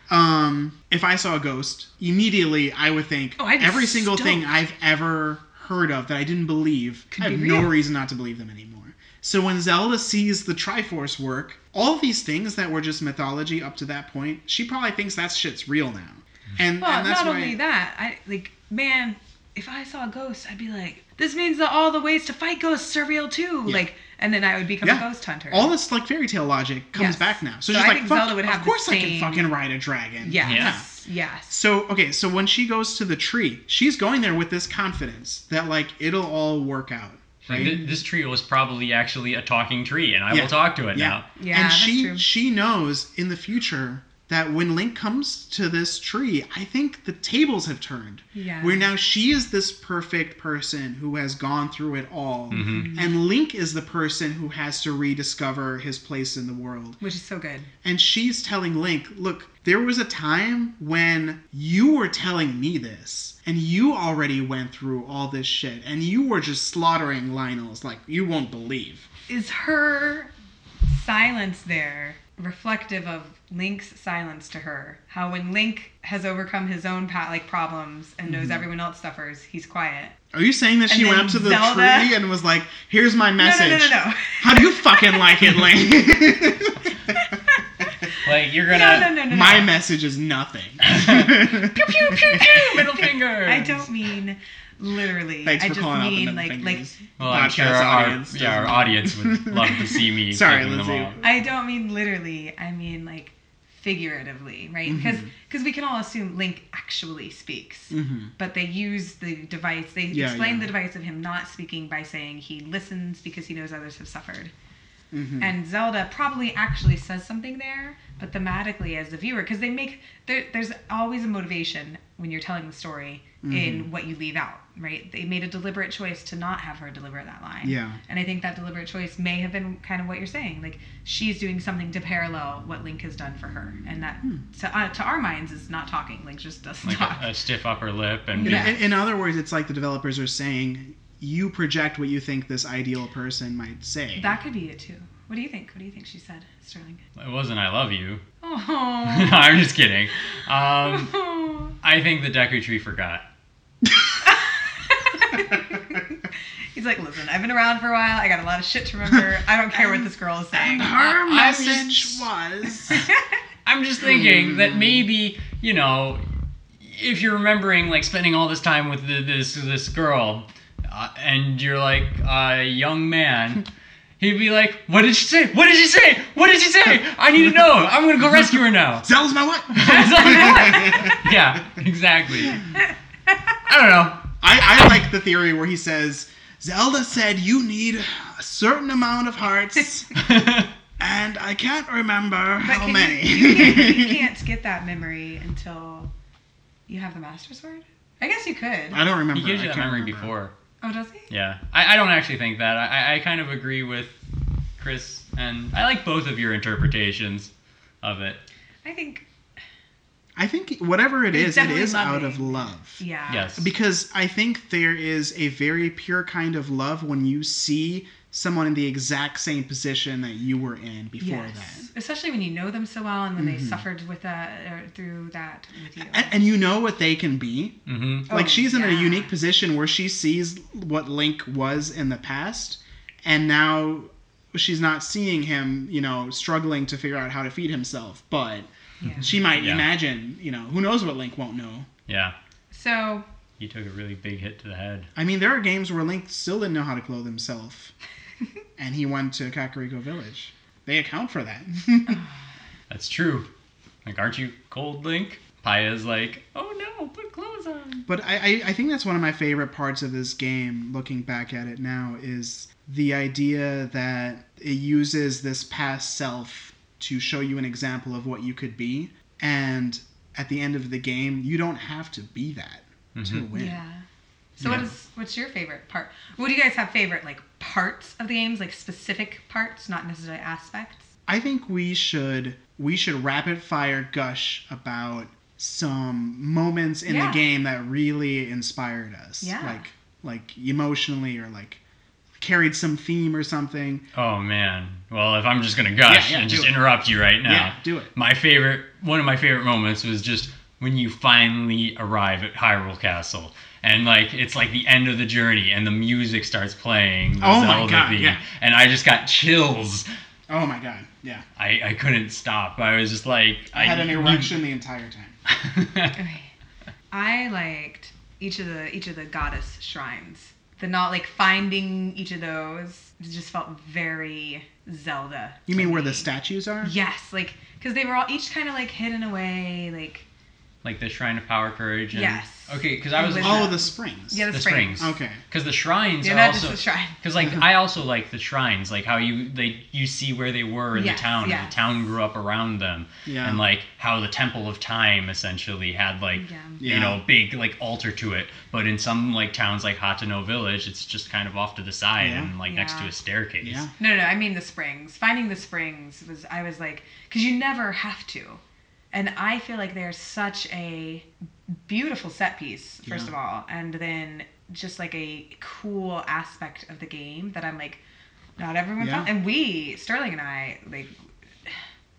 Speaker 3: Um, if I saw a ghost, immediately I would think
Speaker 1: Oh, I'd
Speaker 3: every single thing. I've ever heard of that I didn't believe,
Speaker 1: Could
Speaker 3: I have
Speaker 1: be
Speaker 3: no reason not to believe them anymore. So when Zelda sees the Triforce work, all these things that were just mythology up to that point, she probably thinks that shit's real now. And,
Speaker 1: Well,
Speaker 3: and that's
Speaker 1: not
Speaker 3: why
Speaker 1: only that, I like man. If I saw a ghost, I'd be like, "This means that all the ways to fight ghosts are real too."
Speaker 3: Yeah.
Speaker 1: Like, and then I would become
Speaker 3: Yeah.
Speaker 1: a ghost hunter.
Speaker 3: all this like fairy tale logic comes
Speaker 1: Yes.
Speaker 3: back now. So,
Speaker 1: So
Speaker 3: she's
Speaker 1: I
Speaker 3: like,
Speaker 1: think
Speaker 3: Fuck,
Speaker 1: Zelda would have
Speaker 3: of
Speaker 1: the
Speaker 3: course I can fucking ride a dragon.
Speaker 1: yes, yes.
Speaker 3: So okay, so when she goes to the tree, she's going there with this confidence that like it'll all work out, right?
Speaker 2: th- this tree was probably actually a talking tree, and I
Speaker 3: Yeah.
Speaker 2: will talk to it
Speaker 3: yeah.
Speaker 2: now.
Speaker 1: Yeah,
Speaker 3: and
Speaker 1: that's
Speaker 3: she
Speaker 1: true.
Speaker 3: she knows in the future that when Link comes to this tree, I think the tables have turned.
Speaker 1: Yeah.
Speaker 3: Where now she is this perfect person who has gone through it all,
Speaker 2: Mhm.
Speaker 3: and Link is the person who has to rediscover his place in the world.
Speaker 1: Which is so good.
Speaker 3: And she's telling Link, look, there was a time when you were telling me this, and you already went through all this shit, and you were just slaughtering Lynels like you won't believe.
Speaker 1: Is her silence there reflective of Link's silence to her? How when Link has overcome his own pa- like problems and knows mm-hmm. everyone else suffers, he's quiet.
Speaker 3: Are you saying that
Speaker 1: And
Speaker 3: she went up to the
Speaker 1: Zelda-
Speaker 3: tree and was like, here's my message?
Speaker 1: No, no, no, no, no.
Speaker 3: How do you fucking like it, Link?
Speaker 2: Like you're gonna
Speaker 1: no, no, no, no.
Speaker 3: my message is nothing.
Speaker 1: pew, pew, pew, pew.
Speaker 2: middle finger.
Speaker 1: I don't mean literally.
Speaker 3: Thanks
Speaker 1: I just
Speaker 3: calling out the
Speaker 1: mean
Speaker 3: middle
Speaker 1: like
Speaker 3: fingers.
Speaker 1: like
Speaker 2: Well, I'm
Speaker 3: Podcast
Speaker 2: sure our
Speaker 3: audience
Speaker 2: yeah our
Speaker 3: doesn't-
Speaker 2: audience would love to see me.
Speaker 3: Sorry,
Speaker 2: taking them
Speaker 3: Lindsay.
Speaker 2: all.
Speaker 1: I don't mean literally. I mean like figuratively, right?
Speaker 3: Mm-hmm.
Speaker 1: Because we can all assume Link actually speaks.
Speaker 3: Mhm.
Speaker 1: But they use the device. They
Speaker 3: Yeah,
Speaker 1: explain
Speaker 3: yeah.
Speaker 1: the device of him not speaking by saying he listens because he knows others have suffered.
Speaker 3: Mhm.
Speaker 1: And Zelda probably actually says something there, but thematically as the viewer, because they make there, there's always a motivation when you're telling the story
Speaker 3: Mm-hmm.
Speaker 1: in what you leave out, right? They made a deliberate choice to not have her deliver that line.
Speaker 3: Yeah.
Speaker 1: And I think that deliberate choice may have been kind of what you're saying, like she's doing something to parallel what Link has done for her, and that
Speaker 3: Hmm.
Speaker 1: to, uh, to our minds is not talking. Link just doesn't
Speaker 2: Like
Speaker 1: talk.
Speaker 2: a, a stiff upper lip and
Speaker 3: In,
Speaker 1: Yeah.
Speaker 3: in, in other words, it's like the developers are saying, you project what you think this ideal person might say.
Speaker 1: that could be it too. What do you think? What do you think she said, Sterling?
Speaker 2: it wasn't I love you.
Speaker 1: Oh.
Speaker 2: No, I'm just kidding. Um, I think the Deku Tree forgot.
Speaker 1: He's like, listen, I've been around for a while. I got a lot of shit to remember. I don't care what this girl is saying.
Speaker 3: and her
Speaker 2: I'm
Speaker 3: message
Speaker 2: just-
Speaker 3: was.
Speaker 2: I'm just thinking that maybe you know, if you're remembering like spending all this time with the, this this girl, uh, and you're like a young man. He'd be like, "What did she say? What did she say? What did she say? I need to know. I'm gonna go rescue her now."
Speaker 3: Zelda's my wife.
Speaker 2: yeah, exactly. I don't know.
Speaker 3: I, I like the theory where he says, Zelda said you need a certain amount of hearts, and I can't remember
Speaker 1: But
Speaker 3: how many.
Speaker 1: You, you, can't, you can't get that memory until you have the Master Sword. I guess you could.
Speaker 3: I don't remember.
Speaker 2: He gives you
Speaker 3: I
Speaker 2: that memory
Speaker 3: remember.
Speaker 2: before.
Speaker 1: Oh, does he?
Speaker 2: Yeah, I, I don't actually think that. I, I kind of agree with Chris, and I like both of your interpretations of it.
Speaker 1: I think,
Speaker 3: I think whatever it
Speaker 1: It's
Speaker 3: is, it
Speaker 1: definitely
Speaker 3: out of love.
Speaker 1: yeah.
Speaker 2: Yes.
Speaker 3: Because I think there is a very pure kind of love when you see someone in the exact same position that you were in before
Speaker 1: Yes.
Speaker 3: that.
Speaker 1: Especially when you know them so well and when they
Speaker 3: Mhm.
Speaker 1: suffered with that or through that with you.
Speaker 3: And, and you know what they can be.
Speaker 2: Mm-hmm.
Speaker 3: like
Speaker 1: Oh,
Speaker 3: she's in a unique position where she sees what Link was in the past, and now she's not seeing him, you know, struggling to figure out how to feed himself. But
Speaker 1: Yeah.
Speaker 3: she might
Speaker 2: Yeah.
Speaker 3: imagine, you know, who knows what Link won't know.
Speaker 2: Yeah.
Speaker 1: So
Speaker 2: He took a really big hit to the head.
Speaker 3: I mean, there are games where Link still didn't know how to clothe himself, and he went to Kakariko Village. They account for that.
Speaker 2: That's true. Like, aren't you cold, Link? Paya's like, oh no, put clothes on.
Speaker 3: But I, I, I think that's one of my favorite parts of this game, looking back at it now, is the idea that it uses this past self to show you an example of what you could be. And at the end of the game, you don't have to be that to
Speaker 2: Mhm.
Speaker 3: win.
Speaker 1: yeah. So what
Speaker 2: Yeah.
Speaker 1: is what's your favorite part? What do you guys have favorite like parts of the games, like specific parts, not necessarily aspects?
Speaker 3: I think we should we should rapid fire gush about some moments in
Speaker 1: Yeah.
Speaker 3: the game that really inspired us.
Speaker 1: Yeah.
Speaker 3: Like like emotionally or like carried some theme or something.
Speaker 2: Oh man. Well, if I'm just gonna gush
Speaker 3: Yeah, yeah,
Speaker 2: and just
Speaker 3: it.
Speaker 2: interrupt you right now.
Speaker 3: Yeah, do it.
Speaker 2: My favorite, one of my favorite moments was just when you finally arrive at Hyrule Castle. And like it's like the end of the journey, and the music starts playing. The
Speaker 3: Oh my God,
Speaker 2: theme,
Speaker 3: yeah.
Speaker 2: And I just got chills.
Speaker 3: Oh my god. Yeah.
Speaker 2: I, I couldn't stop. I was just like
Speaker 3: I had an
Speaker 2: you-
Speaker 3: erection the entire time.
Speaker 1: Okay. I liked each of the each of the goddess shrines. The not like finding each of those it just felt very Zelda.
Speaker 3: You
Speaker 1: to
Speaker 3: mean where the statues are?
Speaker 1: Yes, like because they were all each kind of like hidden away, like
Speaker 2: like the Shrine of Power, Courage. And,
Speaker 1: Yes.
Speaker 2: Okay, because I was
Speaker 1: With
Speaker 3: Oh,
Speaker 1: the-
Speaker 3: the springs.
Speaker 1: yeah, the,
Speaker 2: the
Speaker 1: springs.
Speaker 2: springs.
Speaker 3: Okay.
Speaker 2: because the shrines
Speaker 1: They're not
Speaker 2: also
Speaker 1: just the shrine.
Speaker 2: Because like I also like the shrines, like how you they you see where they were in
Speaker 1: Yes,
Speaker 2: the town, and the town grew up around them,
Speaker 3: Yeah.
Speaker 2: and like how the Temple of Time essentially had like
Speaker 1: Yeah.
Speaker 3: Yeah.
Speaker 2: you know big like altar to it, but in some like towns like Hateno Village, it's just kind of off to the side
Speaker 3: Yeah.
Speaker 2: and like next to a staircase.
Speaker 3: Yeah.
Speaker 1: No, no, no. I mean the springs. Finding the springs was I was like, because you never have to, and I feel like they're such a beautiful set piece first
Speaker 3: Yeah.
Speaker 1: of all, and then just like a cool aspect of the game that I'm like, not everyone
Speaker 3: Yeah.
Speaker 1: found. And we, Sterling and I, like,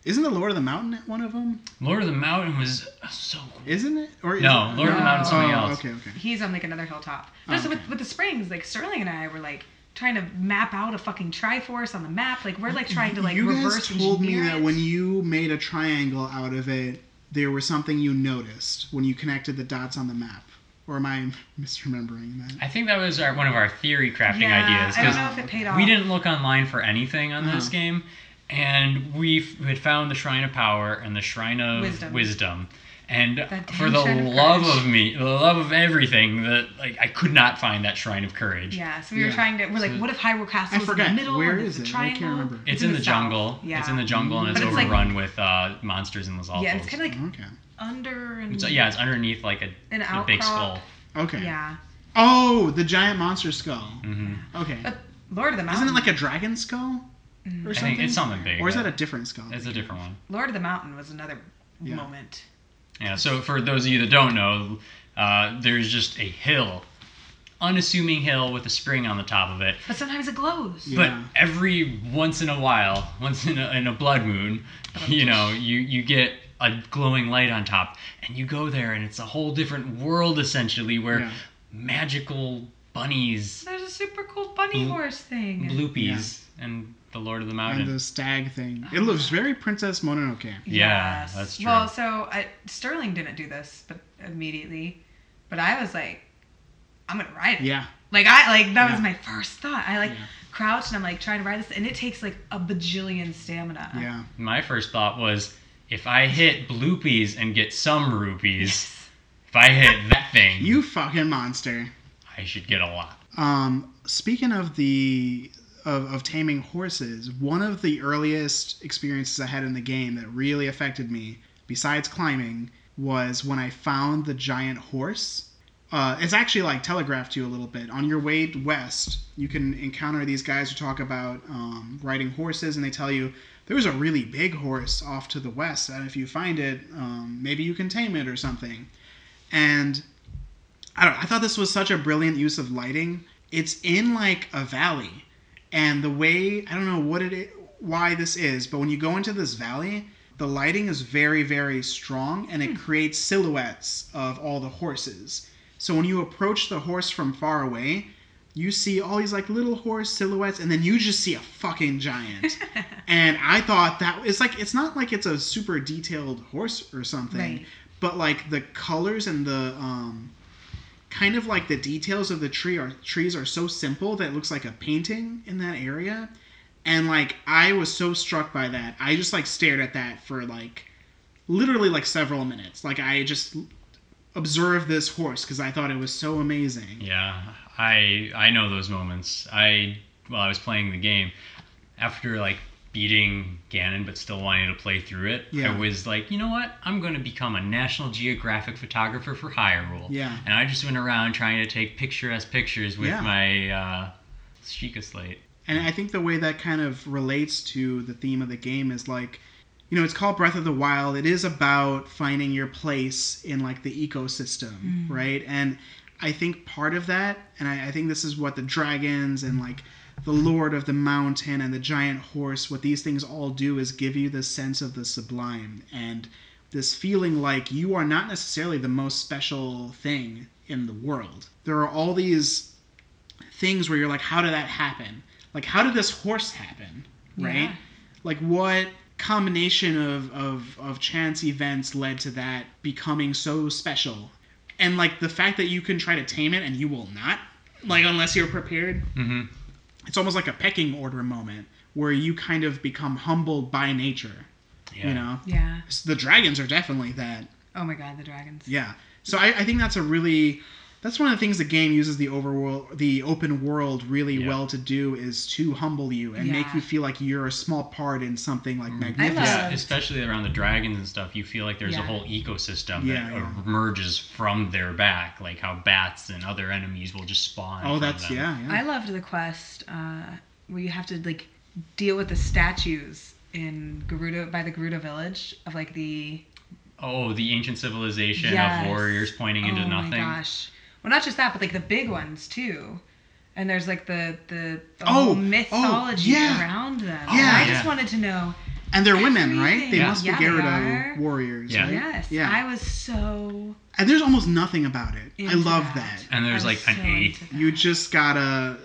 Speaker 3: Isn't the Lord of the Mountain one of them?
Speaker 2: Lord of the Mountain was so cool.
Speaker 3: Isn't it? Or is
Speaker 2: No,
Speaker 3: it-
Speaker 2: Lord of the
Speaker 1: No.
Speaker 2: Mountain's something
Speaker 3: oh,
Speaker 2: else.
Speaker 3: Okay, okay.
Speaker 1: he's on like another hilltop.
Speaker 3: Oh,
Speaker 1: No, so with, with the springs, like Sterling and I were like trying to map out a fucking Triforce on the map. Like we're like trying to like
Speaker 3: you
Speaker 1: reverse
Speaker 3: guys told me that
Speaker 1: it.
Speaker 3: when you made a triangle out of it, there was something you noticed when you connected the dots on the map. Or am I misremembering that?
Speaker 2: I think that was our, one of our theory crafting
Speaker 1: yeah,
Speaker 2: ideas
Speaker 1: I don't know if it paid off.
Speaker 2: we didn't look online for anything on this
Speaker 3: Uh-huh.
Speaker 2: game, and we had found the Shrine of Power and the Shrine of
Speaker 1: Wisdom.
Speaker 2: Wisdom. And
Speaker 1: That
Speaker 2: for the
Speaker 1: of
Speaker 2: love
Speaker 1: Courage.
Speaker 2: of me, the love of everything, that like I could not find that Shrine of Courage.
Speaker 1: Yeah, so we were trying to. We're like,
Speaker 2: So-
Speaker 1: what if Hyrule Castle
Speaker 3: I
Speaker 1: is in the middle?
Speaker 3: Where
Speaker 1: and
Speaker 3: is
Speaker 1: it's
Speaker 3: it? I can't remember.
Speaker 2: It's, in, the,
Speaker 1: south.
Speaker 2: jungle.
Speaker 1: Yeah.
Speaker 2: It's in the jungle and it's,
Speaker 1: But it's like-
Speaker 2: overrun with uh, monsters and Lizalfos.
Speaker 1: Yeah, it's kind of like
Speaker 3: Okay.
Speaker 1: under and
Speaker 2: It's- yeah, it's underneath like a,
Speaker 1: an
Speaker 2: a big skull.
Speaker 3: Okay.
Speaker 1: Yeah,
Speaker 3: Oh, the giant monster skull.
Speaker 2: hmm
Speaker 3: Okay.
Speaker 1: but Lord of the Mountain.
Speaker 3: Isn't it like a dragon skull? Or
Speaker 2: I
Speaker 3: something?
Speaker 2: think it's something big.
Speaker 3: Or is that a different skull?
Speaker 2: It's a different one.
Speaker 1: Lord of the Mountain was another
Speaker 3: Yeah.
Speaker 1: moment.
Speaker 2: Yeah, so for those of you that don't know, uh, there's just a hill, unassuming hill with a spring on the top of it.
Speaker 1: But sometimes it glows.
Speaker 3: Yeah.
Speaker 2: But every once in a while, once in a, in a blood moon, you know, you, you get a glowing light on top, and you go there, and it's a whole different world essentially where
Speaker 3: Yeah.
Speaker 2: magical bunnies,
Speaker 1: There's a super cool bunny
Speaker 2: Blo-
Speaker 1: horse thing.
Speaker 2: blupees, and the Lord of the Mountain.
Speaker 3: and the stag thing. It looks very Princess Mononoke.
Speaker 2: Yeah,
Speaker 1: Yes.
Speaker 2: that's true.
Speaker 1: Well, so I, Sterling didn't do this, but immediately, but I was like, I'm gonna ride it.
Speaker 3: Yeah.
Speaker 1: Like I like that was my first thought. I like
Speaker 3: Yeah.
Speaker 1: crouched and I'm like trying to ride this, and it takes like a bajillion stamina.
Speaker 3: Yeah.
Speaker 2: My first thought was, if I hit blupees and get some rupees,
Speaker 1: Yes.
Speaker 2: if I hit that thing,
Speaker 3: You fucking monster.
Speaker 2: I should get a lot.
Speaker 3: Um, speaking of the of, of taming horses, one of the earliest experiences I had in the game that really affected me, besides climbing, was when I found the giant horse. Uh, it's actually like telegraphed to you a little bit. On your way west, you can encounter these guys who talk about um, riding horses, and they tell you there's a really big horse off to the west, and if you find it, um, maybe you can tame it or something. And I don't. I thought this was such a brilliant use of lighting. It's in like a valley, and the way I don't know what it is, why this is, but when you go into this valley, the lighting is very very strong, and it creates silhouettes of all the horses. So when you approach the horse from far away, you see all these like little horse silhouettes, and then you just see a fucking giant. and I thought that it's like it's not like it's a super detailed horse or something,
Speaker 1: Right.
Speaker 3: but like the colors and the um, kind of like the details of the tree are trees are so simple that it looks like a painting in that area. And like I was so struck by that, I just like stared at that for like literally like several minutes. Like I just observed this horse because I thought it was so amazing.
Speaker 2: Yeah, I I know those moments. I while I was playing the game, after like beating Ganon but still wanting to play through it,
Speaker 3: Yeah.
Speaker 2: I was like, you know what? I'm going to become a National Geographic photographer for Hyrule.
Speaker 3: Yeah.
Speaker 2: And I just went around trying to take picturesque pictures with
Speaker 3: Yeah.
Speaker 2: my uh, Sheikah slate.
Speaker 3: And I think the way that kind of relates to the theme of the game is like, you know, it's called Breath of the Wild. It is about finding your place in like the ecosystem, right? And I think part of that, and I, I think this is what the dragons and like the Lord of the Mountain and the giant horse, what these things all do is give you this sense of the sublime and this feeling like you are not necessarily the most special thing in the world. There are all these things where you're like, how did that happen? Like, how did this horse happen? Right?
Speaker 1: Yeah.
Speaker 3: Like, what combination of, of, of chance events led to that becoming so special? And, like, the fact that you can try to tame it and you will not, like, unless you're prepared,
Speaker 2: Mm-hmm.
Speaker 3: It's almost like a pecking order moment where you kind of become humbled by nature.
Speaker 2: Yeah.
Speaker 3: You know?
Speaker 1: Yeah.
Speaker 3: The dragons are definitely that.
Speaker 1: Oh my god, the dragons.
Speaker 3: Yeah. So I, I think that's a really that's one of the things the game uses the overworld the open world really
Speaker 2: Yeah.
Speaker 3: well to do is to humble you and make you feel like you're a small part in something like
Speaker 1: I
Speaker 3: magnificent.
Speaker 2: Yeah, especially around the dragons and stuff, you feel like there's a whole ecosystem
Speaker 3: Yeah,
Speaker 2: that
Speaker 3: yeah.
Speaker 2: emerges from their back, like how bats and other enemies will just spawn.
Speaker 3: Oh, that's
Speaker 2: them.
Speaker 3: yeah, yeah.
Speaker 1: I loved the quest uh, where you have to like deal with the statues in Gerudo by the Gerudo village of like the
Speaker 2: Oh, the ancient civilization
Speaker 1: Yes.
Speaker 2: of warriors pointing into
Speaker 1: oh
Speaker 2: nothing.
Speaker 1: my gosh. Well, not just that, but like the big ones too. And there's like the the, the
Speaker 3: Oh,
Speaker 1: whole
Speaker 3: oh,
Speaker 1: mythology
Speaker 3: yeah.
Speaker 1: around them.
Speaker 3: Yeah.
Speaker 1: And I
Speaker 2: Yeah.
Speaker 1: just wanted to know.
Speaker 3: and they're women, right? They
Speaker 2: Yeah.
Speaker 3: must be
Speaker 1: Yeah, they are.
Speaker 3: Warriors,
Speaker 2: Yeah.
Speaker 3: right?
Speaker 1: Yes.
Speaker 3: Yeah.
Speaker 1: I was so.
Speaker 3: And there's almost nothing about it. I love
Speaker 1: that.
Speaker 3: that.
Speaker 2: And there's,
Speaker 1: I
Speaker 2: like,
Speaker 1: was
Speaker 2: an
Speaker 1: so
Speaker 2: eighth.
Speaker 3: You just gotta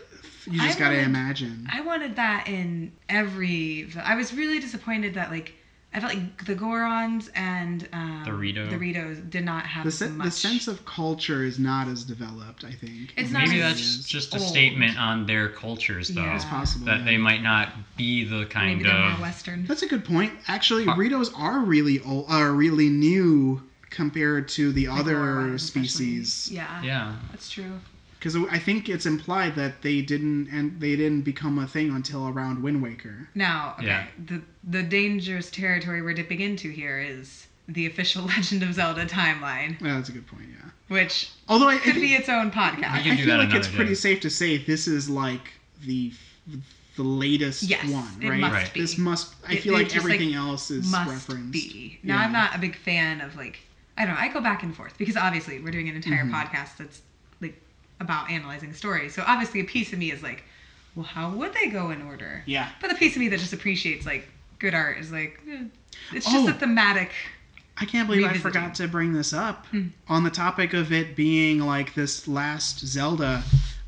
Speaker 3: you just
Speaker 1: I
Speaker 3: gotta
Speaker 1: wanted-
Speaker 3: imagine.
Speaker 1: I wanted that in every. I was really disappointed that like I felt like the Gorons and um,
Speaker 2: The Rito.
Speaker 1: the Ritos did not have
Speaker 3: The,
Speaker 1: so
Speaker 3: se-
Speaker 1: much.
Speaker 3: the sense of culture is not as developed, I think.
Speaker 1: It's not
Speaker 2: Maybe
Speaker 1: as
Speaker 2: that's
Speaker 3: is.
Speaker 2: just a
Speaker 1: old.
Speaker 2: statement on their cultures, though.
Speaker 1: Yeah.
Speaker 3: It's possible.
Speaker 2: That
Speaker 3: yeah.
Speaker 2: they might not be the kind
Speaker 1: Maybe they're more
Speaker 2: of.
Speaker 1: Western.
Speaker 3: That's a good point. Actually,
Speaker 2: Huh.
Speaker 3: Ritos are really old, are really new compared to the
Speaker 1: Like
Speaker 3: other
Speaker 1: Gorons, especially.
Speaker 3: species.
Speaker 1: Yeah,
Speaker 2: Yeah.
Speaker 1: that's true.
Speaker 3: Because I think it's implied that they didn't and they didn't become a thing until around Wind Waker.
Speaker 1: Now, okay,
Speaker 2: Yeah.
Speaker 1: the the dangerous territory we're dipping into here is the official Legend of Zelda timeline,
Speaker 3: Yeah, that's a good point. Yeah.
Speaker 1: which
Speaker 3: Although I, I
Speaker 1: could
Speaker 3: think,
Speaker 1: be its own podcast.
Speaker 2: We can
Speaker 3: I feel like it's
Speaker 2: another
Speaker 3: pretty safe to say this is like the the latest
Speaker 1: Yes,
Speaker 3: one,
Speaker 1: it
Speaker 3: right?
Speaker 1: must
Speaker 2: Right.
Speaker 1: be.
Speaker 3: This must. I
Speaker 1: It-
Speaker 3: feel
Speaker 1: it
Speaker 3: like
Speaker 1: just, like,
Speaker 3: everything else is
Speaker 1: must
Speaker 3: referenced.
Speaker 1: be. Now,
Speaker 3: Yeah.
Speaker 1: I'm not a big fan of like I don't know. I go back and forth because obviously we're doing an entire
Speaker 3: Mhm.
Speaker 1: podcast that's like about analyzing stories. So obviously a piece of me is like, well, how would they go in order?
Speaker 3: Yeah.
Speaker 1: But the piece of me that just appreciates like good art is like, eh, it's just
Speaker 3: Oh.
Speaker 1: a thematic.
Speaker 3: I can't believe I forgot to bring this up.
Speaker 1: Hmm.
Speaker 3: On the topic of it being like this last Zelda,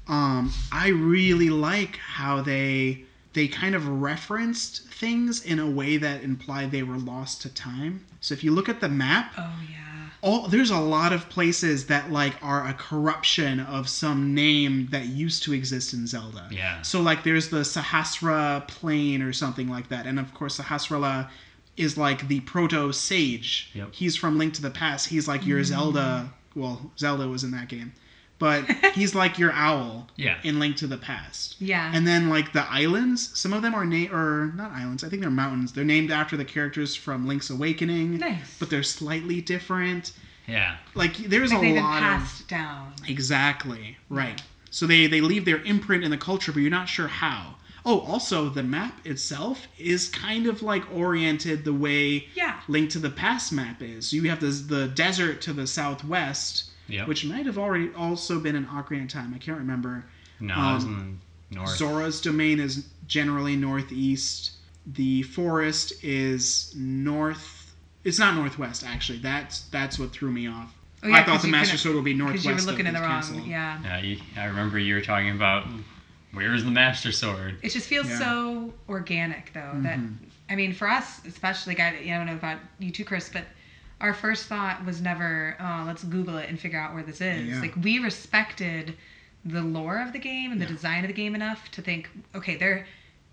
Speaker 3: um, I really like how they they kind of referenced things in a way that implied they were lost to time. So if you look at the map,
Speaker 1: Oh yeah.
Speaker 3: All there's a lot of places that like are a corruption of some name that used to exist in Zelda.
Speaker 2: Yeah.
Speaker 3: So like there's the Sahasra Plain or something like that, and of course Sahasrala is like the proto sage.
Speaker 2: Yep.
Speaker 3: He's from Link to the Past. He's like your mm. Zelda. Well, Zelda was in that game, but he's like your owl
Speaker 2: Yeah.
Speaker 3: in Link to the Past.
Speaker 1: Yeah.
Speaker 3: And then like the islands, some of them are named or not islands. I think they're mountains. They're named after the characters from Link's Awakening,
Speaker 1: nice.
Speaker 3: but they're slightly different.
Speaker 2: Yeah.
Speaker 3: Like there's
Speaker 1: like
Speaker 3: a
Speaker 1: they've been
Speaker 3: lot of
Speaker 1: passed down.
Speaker 3: Exactly. Right. So they they leave their imprint in the culture, but you're not sure how. Oh, also the map itself is kind of like oriented the way
Speaker 1: Yeah.
Speaker 3: Link to the Past map is. You have this, the desert to the southwest,
Speaker 2: Yep.
Speaker 3: which might have already also been in Ocarina of Time. I can't remember.
Speaker 2: no, it was
Speaker 3: um,
Speaker 2: in the north.
Speaker 3: Zora's domain is generally northeast. The forest is north. It's not northwest actually. That's that's what threw me off.
Speaker 1: Oh, yeah,
Speaker 3: I
Speaker 1: 'cause
Speaker 3: thought the
Speaker 1: you
Speaker 3: Master
Speaker 1: couldn't-
Speaker 3: Sword would be northwest
Speaker 1: Because you were looking
Speaker 3: of
Speaker 1: in the
Speaker 3: the
Speaker 1: wrong.
Speaker 3: castle.
Speaker 1: Yeah.
Speaker 2: Yeah, you, I remember you were talking about where's the Master Sword.
Speaker 1: It just feels
Speaker 3: Yeah.
Speaker 1: so organic, though. That
Speaker 3: Mhm.
Speaker 1: I mean, for us, especially, guy, I don't know about you too, Chris, but our first thought was never, oh, let's Google it and figure out where this is.
Speaker 3: Yeah.
Speaker 1: Like we respected the lore of the game and the
Speaker 3: Yeah.
Speaker 1: design of the game enough to think, okay, there,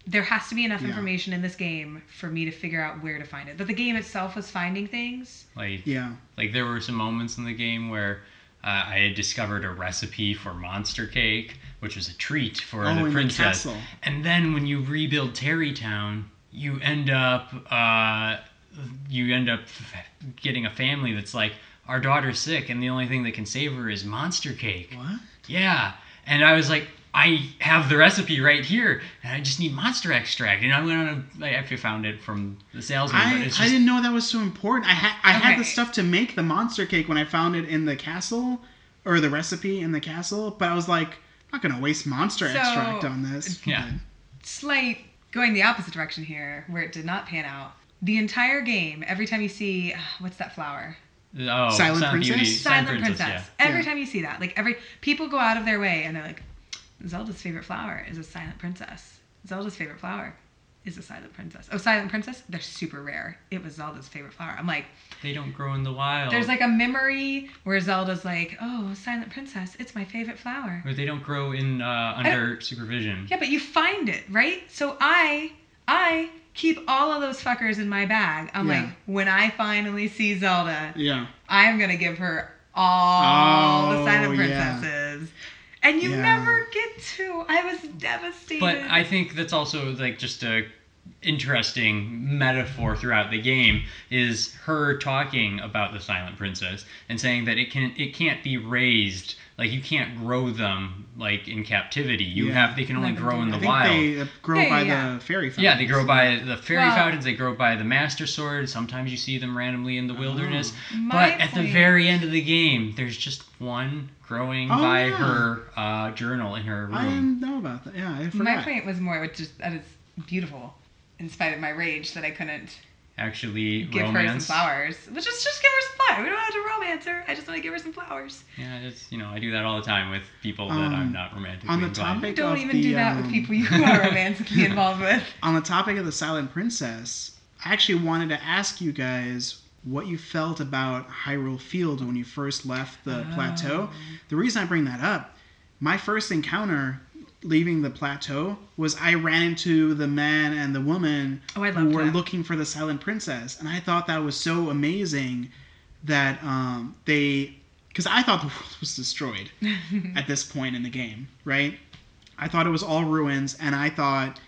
Speaker 1: there has to be enough
Speaker 3: Yeah.
Speaker 1: information in this game for me to figure out where to find it. But the game itself was finding things.
Speaker 2: Like
Speaker 3: Yeah.
Speaker 2: like there were some moments in the game where uh, I had discovered a recipe for monster cake, which was a treat for
Speaker 3: Oh,
Speaker 2: the
Speaker 3: in the
Speaker 2: princess. And then when you rebuild Tarrey Town, you end up uh, you end up getting a family that's like our daughter's sick and the only thing that can save her is monster cake.
Speaker 3: What?
Speaker 2: Yeah. And I was like, I have the recipe right here, and I just need monster extract. And I went on a, I actually found it from the salesman. but
Speaker 3: I,
Speaker 2: it's
Speaker 3: I didn't know that was so important. I had I had the stuff to make the monster cake when I found it in the castle, or the recipe in the castle. But I was like, I'm not gonna waste monster
Speaker 1: So-
Speaker 3: extract on this.
Speaker 2: Yeah.
Speaker 1: Slight going the opposite direction here, where it did not pan out. The entire game, every time you see, what's that flower?
Speaker 2: oh,
Speaker 3: Silent Princess?
Speaker 2: Beauty,
Speaker 1: Silent, Princess.
Speaker 2: yeah.
Speaker 1: Every
Speaker 3: Yeah.
Speaker 1: time you see that, like every people go out of their way and they're like, Zelda's favorite flower is a Silent Princess. Zelda's favorite flower is a Silent Princess. Oh, Silent Princess, they're super rare. It was Zelda's favorite flower. I'm like,
Speaker 2: They don't grow in the wild.
Speaker 1: there's like a memory where Zelda's like, oh, Silent Princess, it's my favorite flower.
Speaker 2: Or they don't grow in uh, under supervision.
Speaker 1: Yeah, but you find it, right? So I, I keep all of those fuckers in my bag. I'm
Speaker 3: Yeah.
Speaker 1: like, when I finally see Zelda,
Speaker 3: Yeah.
Speaker 1: I'm gonna give her all
Speaker 3: Oh,
Speaker 1: the Silent
Speaker 3: yeah.
Speaker 1: Princesses. And you
Speaker 3: Yeah.
Speaker 1: never get to. I was devastated.
Speaker 2: But I think that's also like just a interesting metaphor throughout the game is her talking about the silent princess and saying that it can it can't be raised like you can't grow them like in captivity you
Speaker 3: Yeah.
Speaker 2: have they can only grow in
Speaker 1: that.
Speaker 2: the
Speaker 3: I think
Speaker 2: wild
Speaker 3: they uh, grow
Speaker 1: Yeah,
Speaker 3: by
Speaker 1: yeah.
Speaker 3: the fairy fountains.
Speaker 2: yeah they grow by the fairy
Speaker 1: Well-
Speaker 2: fountains they grow by the master sword sometimes you see them randomly in the wilderness
Speaker 1: My
Speaker 2: but at the very end of the game there's just one growing
Speaker 3: Oh,
Speaker 2: by
Speaker 3: yeah.
Speaker 2: her uh, journal in her room
Speaker 3: I didn't know about that. Yeah, I forgot.
Speaker 1: my point was more with just that it's beautiful, in spite of my rage that I couldn't
Speaker 2: actually
Speaker 1: give her some flowers. But just just give her some flowers. We don't have to romance her. I just want to give her some flowers.
Speaker 2: Yeah, it's you know I do that all the time with people that
Speaker 3: Um,
Speaker 2: I'm not romantically
Speaker 3: on the
Speaker 2: inclined.
Speaker 3: topic-
Speaker 1: Don't
Speaker 3: of
Speaker 1: even
Speaker 3: the,
Speaker 1: do that with
Speaker 3: um,
Speaker 1: people you are romantically involved with.
Speaker 3: On the topic of the Silent Princess, I actually wanted to ask you guys what you felt about Hyrule Field when you first left the
Speaker 1: Oh.
Speaker 3: plateau. The reason I bring that up, my first encounter leaving the plateau was I ran into the man and the woman
Speaker 1: Oh, I
Speaker 3: who were
Speaker 1: that.
Speaker 3: looking for the Silent Princess, and I thought that was so amazing that um, they, because I thought the world was destroyed at this point in the game, right? I thought it was all ruins, and I thought,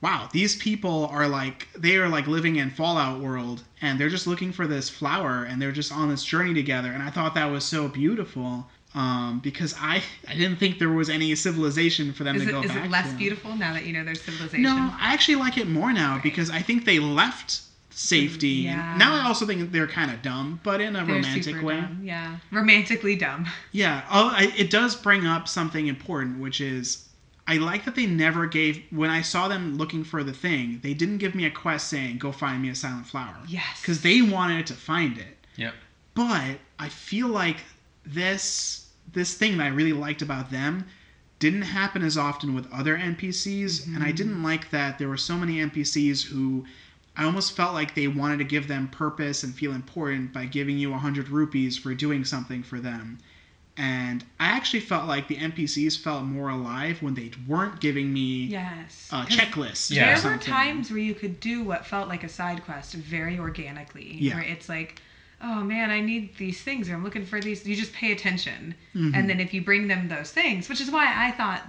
Speaker 3: wow, these people are like they are like living in Fallout world, and they're just looking for this flower, and they're just on this journey together, and I thought that was so beautiful. Um, because I I didn't think there was any civilization for them
Speaker 1: Is
Speaker 3: to
Speaker 1: it,
Speaker 3: go
Speaker 1: is
Speaker 3: back
Speaker 1: it less
Speaker 3: to.
Speaker 1: beautiful now that you know there's civilization?
Speaker 3: No, I actually like it more now
Speaker 1: Right.
Speaker 3: because I think they left safety.
Speaker 1: Yeah.
Speaker 3: Now I also think they're kind of dumb, but in a
Speaker 1: They're
Speaker 3: romantic
Speaker 1: super
Speaker 3: way.
Speaker 1: dumb. Yeah, romantically dumb.
Speaker 3: Yeah. Oh, I, it does bring up something important, which is I like that they never gave when I saw them looking for the thing. They didn't give me a quest saying go find me a silent flower
Speaker 1: Yes.
Speaker 3: because they wanted to find it.
Speaker 2: Yep.
Speaker 3: But I feel like this this thing that I really liked about them didn't happen as often with other NPCs, and I didn't like that there were so many NPCs who I almost felt like they wanted to give them purpose and feel important by giving you 100 rupees for doing something for them. And I actually felt like the NPCs felt more alive when they weren't giving me
Speaker 1: yes.
Speaker 3: a
Speaker 1: 'Cause
Speaker 3: checklist.
Speaker 2: Yeah.
Speaker 1: There were times where you could do what felt like a side quest very organically.
Speaker 3: Yeah.
Speaker 1: Where it's like, oh man, I need these things, or I'm looking for these. You just pay attention,
Speaker 3: Mhm.
Speaker 1: and then if you bring them those things, which is why I thought,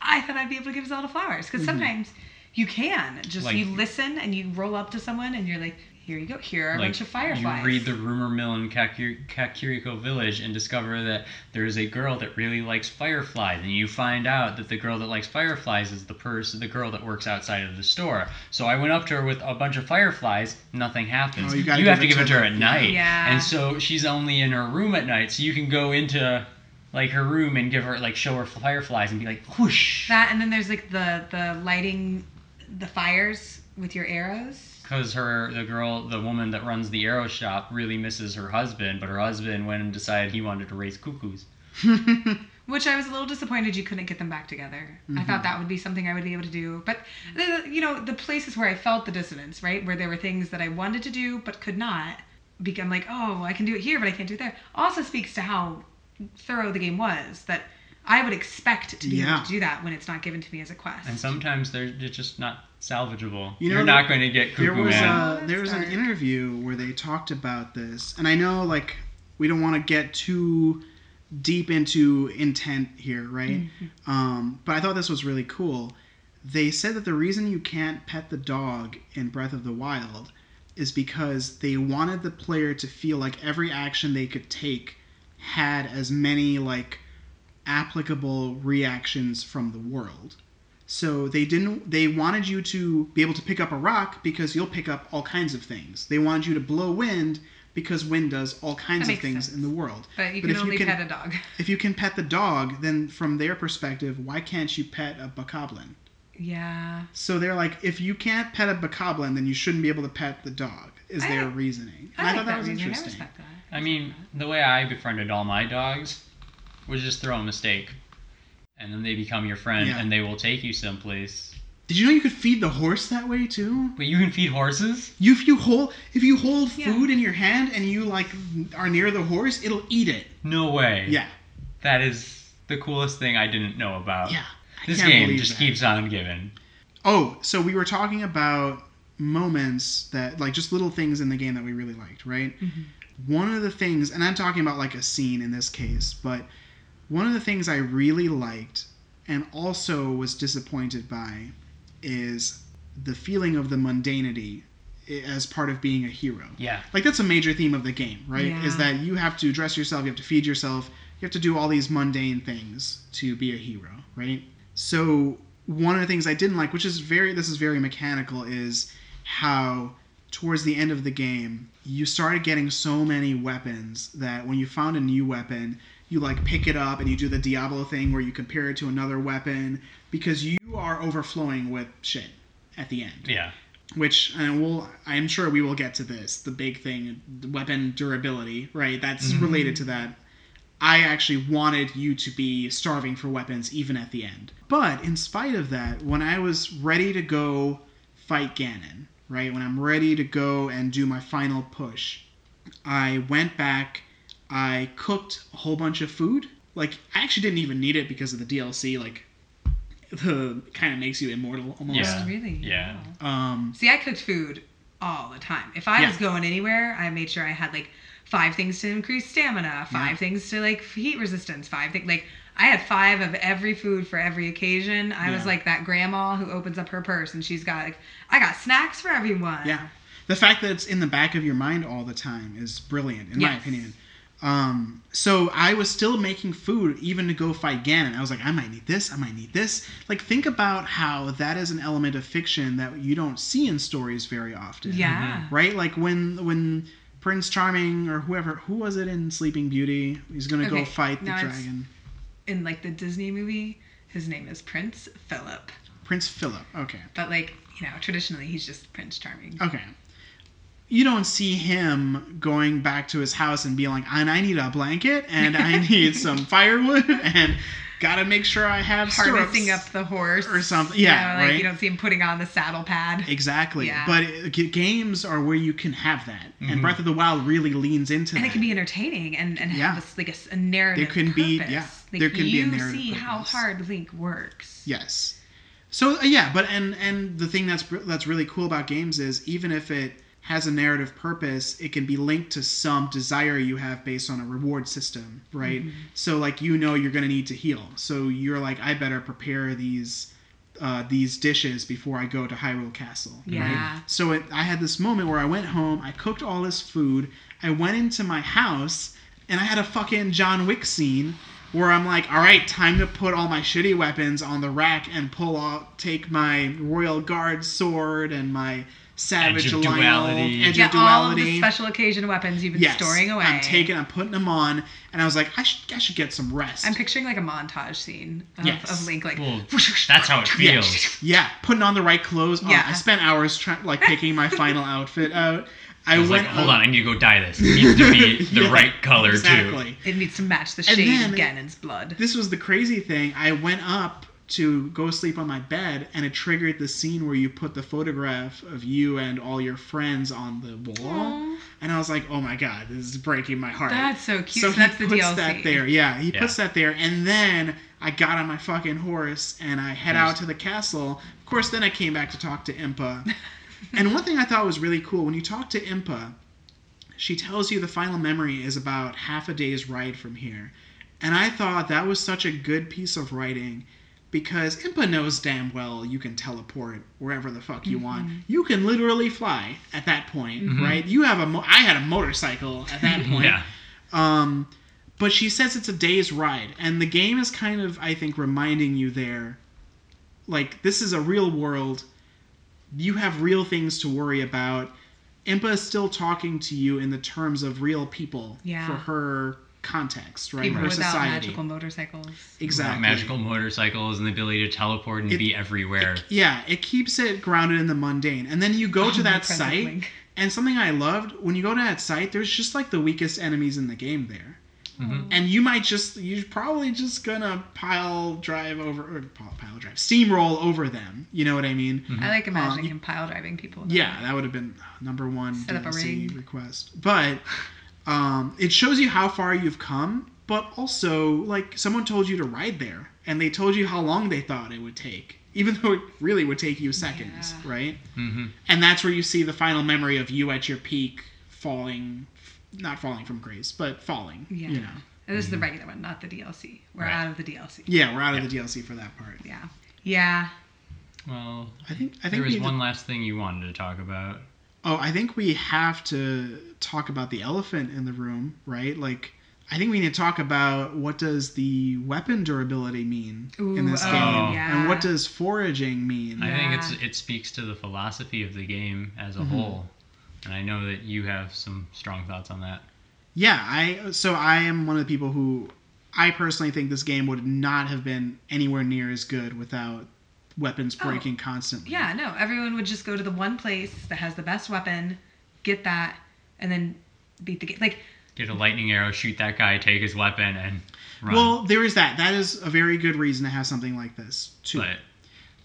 Speaker 1: I thought I'd be able to give Zelda flowers, because
Speaker 3: Mhm.
Speaker 1: sometimes you can just
Speaker 2: Like-
Speaker 1: you listen and you roll up to someone and you're like, here you go, here are a
Speaker 2: Like
Speaker 1: bunch of fireflies.
Speaker 2: you read the rumor mill in Kakir- Kakariko Village and discover that there is a girl that really likes fireflies, and you find out that the girl that likes fireflies is the person, the girl that works outside of the store. So I went up to her with a bunch of fireflies. Nothing happens.
Speaker 3: Oh, you gotta
Speaker 2: have to
Speaker 3: give
Speaker 2: give
Speaker 3: it
Speaker 2: it
Speaker 3: to
Speaker 2: to her
Speaker 3: her.
Speaker 2: at night.
Speaker 1: Yeah.
Speaker 2: And so she's only in her room at night, so you can go into like her room and give her like show her fireflies and be like whoosh.
Speaker 1: that, and then there's like the the lighting the fires with your arrows.
Speaker 2: Because her, the girl, the woman that runs the arrow shop, really misses her husband, but her husband went and decided he wanted to raise cuckoos.
Speaker 1: Which I was a little disappointed you couldn't get them back together. I thought mm-hmm. that would be something I would be able to do. But, the, you know, the places where I felt the dissonance, right? Where there were things that I wanted to do but could not. Become like, oh, I can do it here, but I can't do it there. Also speaks to how thorough the game was. That I would expect to be
Speaker 3: Yeah.
Speaker 1: able to do that when it's not given to me as a quest.
Speaker 2: And sometimes they're, they're just not salvageable.
Speaker 3: You
Speaker 2: You
Speaker 3: know,
Speaker 2: are not going to get
Speaker 3: There was
Speaker 2: Man.
Speaker 1: Oh,
Speaker 3: a, there was an interview where they talked about this, and I know like we don't want to get too deep into intent here, right?
Speaker 1: Mm-hmm.
Speaker 3: Um, but I thought this was really cool. They said that the reason you can't pet the dog in Breath of the Wild is because they wanted the player to feel like every action they could take had as many like applicable reactions from the world. So they didn't they wanted you to be able to pick up a rock because you'll pick up all kinds of things. They wanted you to blow wind because wind does all kinds of things
Speaker 1: sense.
Speaker 3: in the world.
Speaker 1: but you
Speaker 3: but
Speaker 1: can
Speaker 3: if you can-
Speaker 1: pet a dog.
Speaker 3: If you can pet the dog, then from their perspective, why can't you pet a bokoblin?
Speaker 1: Yeah.
Speaker 3: So they're like, if you can't pet a bokoblin, then you shouldn't be able to pet the dog. Is
Speaker 1: I
Speaker 3: their reasoning? And
Speaker 1: I,
Speaker 3: I,
Speaker 1: like
Speaker 3: thought that, was
Speaker 1: reasoning. I
Speaker 3: interesting.
Speaker 1: respect that.
Speaker 2: I mean, the way I befriended all my dogs was just throw a steak. And then they become your friend
Speaker 3: Yeah.
Speaker 2: and they will take you someplace.
Speaker 3: Did you know you could feed the horse that way too?
Speaker 2: But you can feed horses?
Speaker 3: You, if you hold if you hold
Speaker 1: Yeah.
Speaker 3: food in your hand and you like are near the horse, it'll eat it.
Speaker 2: No way.
Speaker 3: Yeah,
Speaker 2: That is the coolest thing I didn't know about.
Speaker 3: yeah. I
Speaker 2: This
Speaker 3: can't
Speaker 2: game just
Speaker 3: that.
Speaker 2: keeps on giving.
Speaker 3: Oh, so we were talking about moments that like just little things in the game that we really liked, right? Mm-hmm. One of the things, and I'm talking about like a scene in this case, but one of the things I really liked and also was disappointed by is the feeling of the mundanity as part of being a hero.
Speaker 2: Yeah.
Speaker 3: Like that's a major theme of the game, right?
Speaker 1: Yeah.
Speaker 3: Is that you have to dress yourself, you have to feed yourself, you have to do all these mundane things to be a hero, right? So one of the things I didn't like, which is very this is very mechanical, is how towards the end of the game you started getting so many weapons that when you found a new weapon, you like pick it up and you do the Diablo thing where you compare it to another weapon because you are overflowing with shit at the end.
Speaker 2: Yeah.
Speaker 3: which and we'll I'm sure we will get to this the big thing the weapon durability right? That's
Speaker 2: Mhm.
Speaker 3: related to that. I actually wanted you to be starving for weapons even at the end. But in spite of that when I was ready to go fight Ganon right? When I'm ready to go and do my final push I went back I cooked a whole bunch of food like I actually didn't even need it because of the DLC like the kind of makes you immortal almost
Speaker 2: Yeah.
Speaker 1: Really?
Speaker 2: Yeah.
Speaker 3: Um
Speaker 1: See, I cooked food all the time. If I
Speaker 3: Yeah.
Speaker 1: was going anywhere, I made sure I had like five things to increase stamina, five
Speaker 3: Yeah.
Speaker 1: things to like heat resistance, five things like I had five of every food for every occasion. I was like that grandma who opens up her purse and she's got like I got snacks for everyone.
Speaker 3: Yeah. The fact that it's in the back of your mind all the time is brilliant, in my opinion. Um, so I was still making food even to go fight Ganon. I was like, I might need this, I might need this. Like, think about how that is an element of fiction that you don't see in stories very often.
Speaker 1: Yeah.
Speaker 3: Right? Like when when Prince Charming or whoever who was it in Sleeping Beauty? He's gonna go fight the
Speaker 1: now it's-
Speaker 3: dragon.
Speaker 1: In like the Disney movie, his name is Prince Philip.
Speaker 3: Prince Philip. Okay.
Speaker 1: But like, you know, traditionally he's just Prince Charming.
Speaker 3: Okay. You don't see him going back to his house and being like, and I need a blanket and I need some firewood and gotta make sure I have
Speaker 1: Harnessing up the horse
Speaker 3: or something. Yeah,
Speaker 1: like
Speaker 3: right?
Speaker 1: you don't see him putting on the saddle pad.
Speaker 3: Exactly.
Speaker 1: Yeah.
Speaker 3: But it, games are where you can have that. And
Speaker 2: Mhm.
Speaker 3: Breath of the Wild really leans into
Speaker 1: and
Speaker 3: that.
Speaker 1: it can be entertaining and, and
Speaker 3: Yeah.
Speaker 1: have this, like a narrative
Speaker 3: There can be- yeah,
Speaker 1: like
Speaker 3: there can be a
Speaker 1: you
Speaker 3: narrative
Speaker 1: see how hard link works
Speaker 3: Yes. So uh, yeah, but and and the thing that's that's really cool about games is even if it has a narrative purpose, it can be linked to some desire you have based on a reward system, right?
Speaker 1: Mm-hmm.
Speaker 3: So like you know you're gonna need to heal, so you're like I better prepare these uh, these dishes before I go to Hyrule Castle.
Speaker 1: Yeah.
Speaker 3: Right? So it, I had this moment where I went home, I cooked all this food, I went into my house, and I had a fucking John Wick scene where I'm like, all right, time to put all my shitty weapons on the rack and pull out, take my Royal Guard sword and my Savage
Speaker 2: Edge of
Speaker 3: Lynel,
Speaker 2: Duality.
Speaker 3: Edge
Speaker 1: Yeah,
Speaker 3: of
Speaker 1: all of the special occasion weapons you've been
Speaker 3: yes,
Speaker 1: storing away.
Speaker 3: I'm taking, I'm putting them on, and I was like, I should, I should get some rest.
Speaker 1: I'm picturing like a montage scene of,
Speaker 3: Yes.
Speaker 1: of Link like.
Speaker 2: Well, that's how it feels.
Speaker 3: yeah, putting on the right clothes. Oh,
Speaker 1: Yeah.
Speaker 3: I spent hours trying, like picking my final outfit out. I,
Speaker 2: I was
Speaker 3: went
Speaker 2: like, hold on, I need to go dye this. It needs to be the
Speaker 3: Yeah,
Speaker 2: right color too.
Speaker 3: exactly.
Speaker 1: It needs to match the shade of Ganon's blood.
Speaker 3: This was the crazy thing. I went up to go sleep on my bed, and it triggered the scene where you put the photograph of you and all your friends on the wall.
Speaker 1: Aw,
Speaker 3: And I was like, oh my god, this is breaking my heart.
Speaker 1: that's so cute.
Speaker 3: so
Speaker 1: So, that's
Speaker 3: he
Speaker 1: the
Speaker 3: puts
Speaker 1: DLC.
Speaker 3: that there. Yeah, he
Speaker 2: Yeah.
Speaker 3: puts that there, and then I got on my fucking horse and I head
Speaker 2: Yes.
Speaker 3: out to the castle. Of course, then I came back to talk to Impa. and one thing I thought was really cool when you talk to Impa, she tells you the final memory is about half a day's ride from here, and I thought that was such a good piece of writing. Because Impa knows damn well you can teleport wherever the fuck you want.
Speaker 1: Mm-hmm.
Speaker 3: You can literally fly at that point,
Speaker 2: Mhm.
Speaker 3: right? You have a. Mo- I had a motorcycle at that point.
Speaker 2: Yeah.
Speaker 3: Um, but she says it's a day's ride, and the game is kind of, I think, reminding you there, like this is a real world. You have real things to worry about. Impa is still talking to you in the terms of real people
Speaker 1: Yeah.
Speaker 3: for her context, right?
Speaker 1: People without
Speaker 3: society.
Speaker 1: magical motorcycles.
Speaker 3: Exactly.
Speaker 2: Without Magical motorcycles and the ability to teleport and
Speaker 3: It-
Speaker 2: be everywhere.
Speaker 3: Yeah, it keeps it grounded in the mundane. And then you go to
Speaker 1: Oh,
Speaker 3: that site,
Speaker 1: Link.
Speaker 3: and something I loved when you go to that site, there's just like the weakest enemies in the game there.
Speaker 2: Mhm.
Speaker 3: and you might just you're probably just gonna pile drive over or pile, pile drive steamroll over them you know what i mean
Speaker 2: Mhm.
Speaker 1: I like imagining
Speaker 3: you-
Speaker 1: him pile driving people. though.
Speaker 3: yeah that would have been number one
Speaker 1: Set up a
Speaker 3: DLC
Speaker 1: ring.
Speaker 3: request but um, it shows you how far you've come but also like someone told you to ride there and they told you how long they thought it would take even though it really would take you seconds
Speaker 1: Yeah.
Speaker 3: right
Speaker 2: Mhm.
Speaker 3: and that's where you see the final memory of you at your peak falling not falling from grace but falling
Speaker 1: Yeah.
Speaker 3: you know
Speaker 1: And this is the regular one, not the DLC. We're
Speaker 2: Right.
Speaker 1: out of the DLC.
Speaker 3: yeah we're out
Speaker 2: Yeah.
Speaker 3: of the dlc for that part
Speaker 1: Yeah. Yeah.
Speaker 2: Well,
Speaker 3: I think I think
Speaker 2: there was
Speaker 3: need to-
Speaker 2: one last thing you wanted to talk about.
Speaker 3: Oh, I think we have to talk about the elephant in the room, right? Like, I think we need to talk about what does the weapon durability mean in this
Speaker 1: oh,
Speaker 3: game,
Speaker 2: yeah.
Speaker 3: and what does foraging mean?
Speaker 2: I think it's it speaks to the philosophy of the game as a
Speaker 3: Mhm.
Speaker 2: whole, and I know that you have some strong thoughts on that.
Speaker 3: Yeah, I so I am one of the people who I personally think this game would not have been anywhere near as good without weapons
Speaker 1: Oh.
Speaker 3: breaking constantly.
Speaker 1: Yeah, no. Everyone would just go to the one place that has the best weapon, get that, and then beat the game. Like,
Speaker 2: Get a lightning arrow, shoot that guy, take his weapon, and run.
Speaker 3: Well, there is that. That is a very good reason to have something like this too.
Speaker 2: but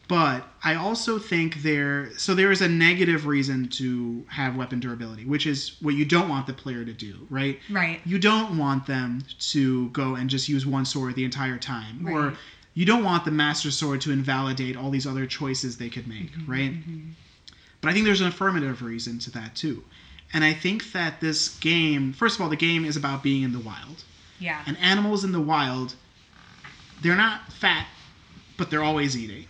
Speaker 3: But I also think there, so there is a negative reason to have weapon durability, which is what you don't want the player to do, right?
Speaker 1: right.
Speaker 3: You don't want them to go and just use one sword the entire time, or
Speaker 1: Right.
Speaker 3: You don't want the master sword to invalidate all these other choices they could make,
Speaker 1: Mm-hmm,
Speaker 3: right? But I think there's an affirmative reason to that too. And I think that this game, first of all, the game is about being in the wild.
Speaker 1: Yeah.
Speaker 3: And animals in the wild, they're not fat, but they're always eating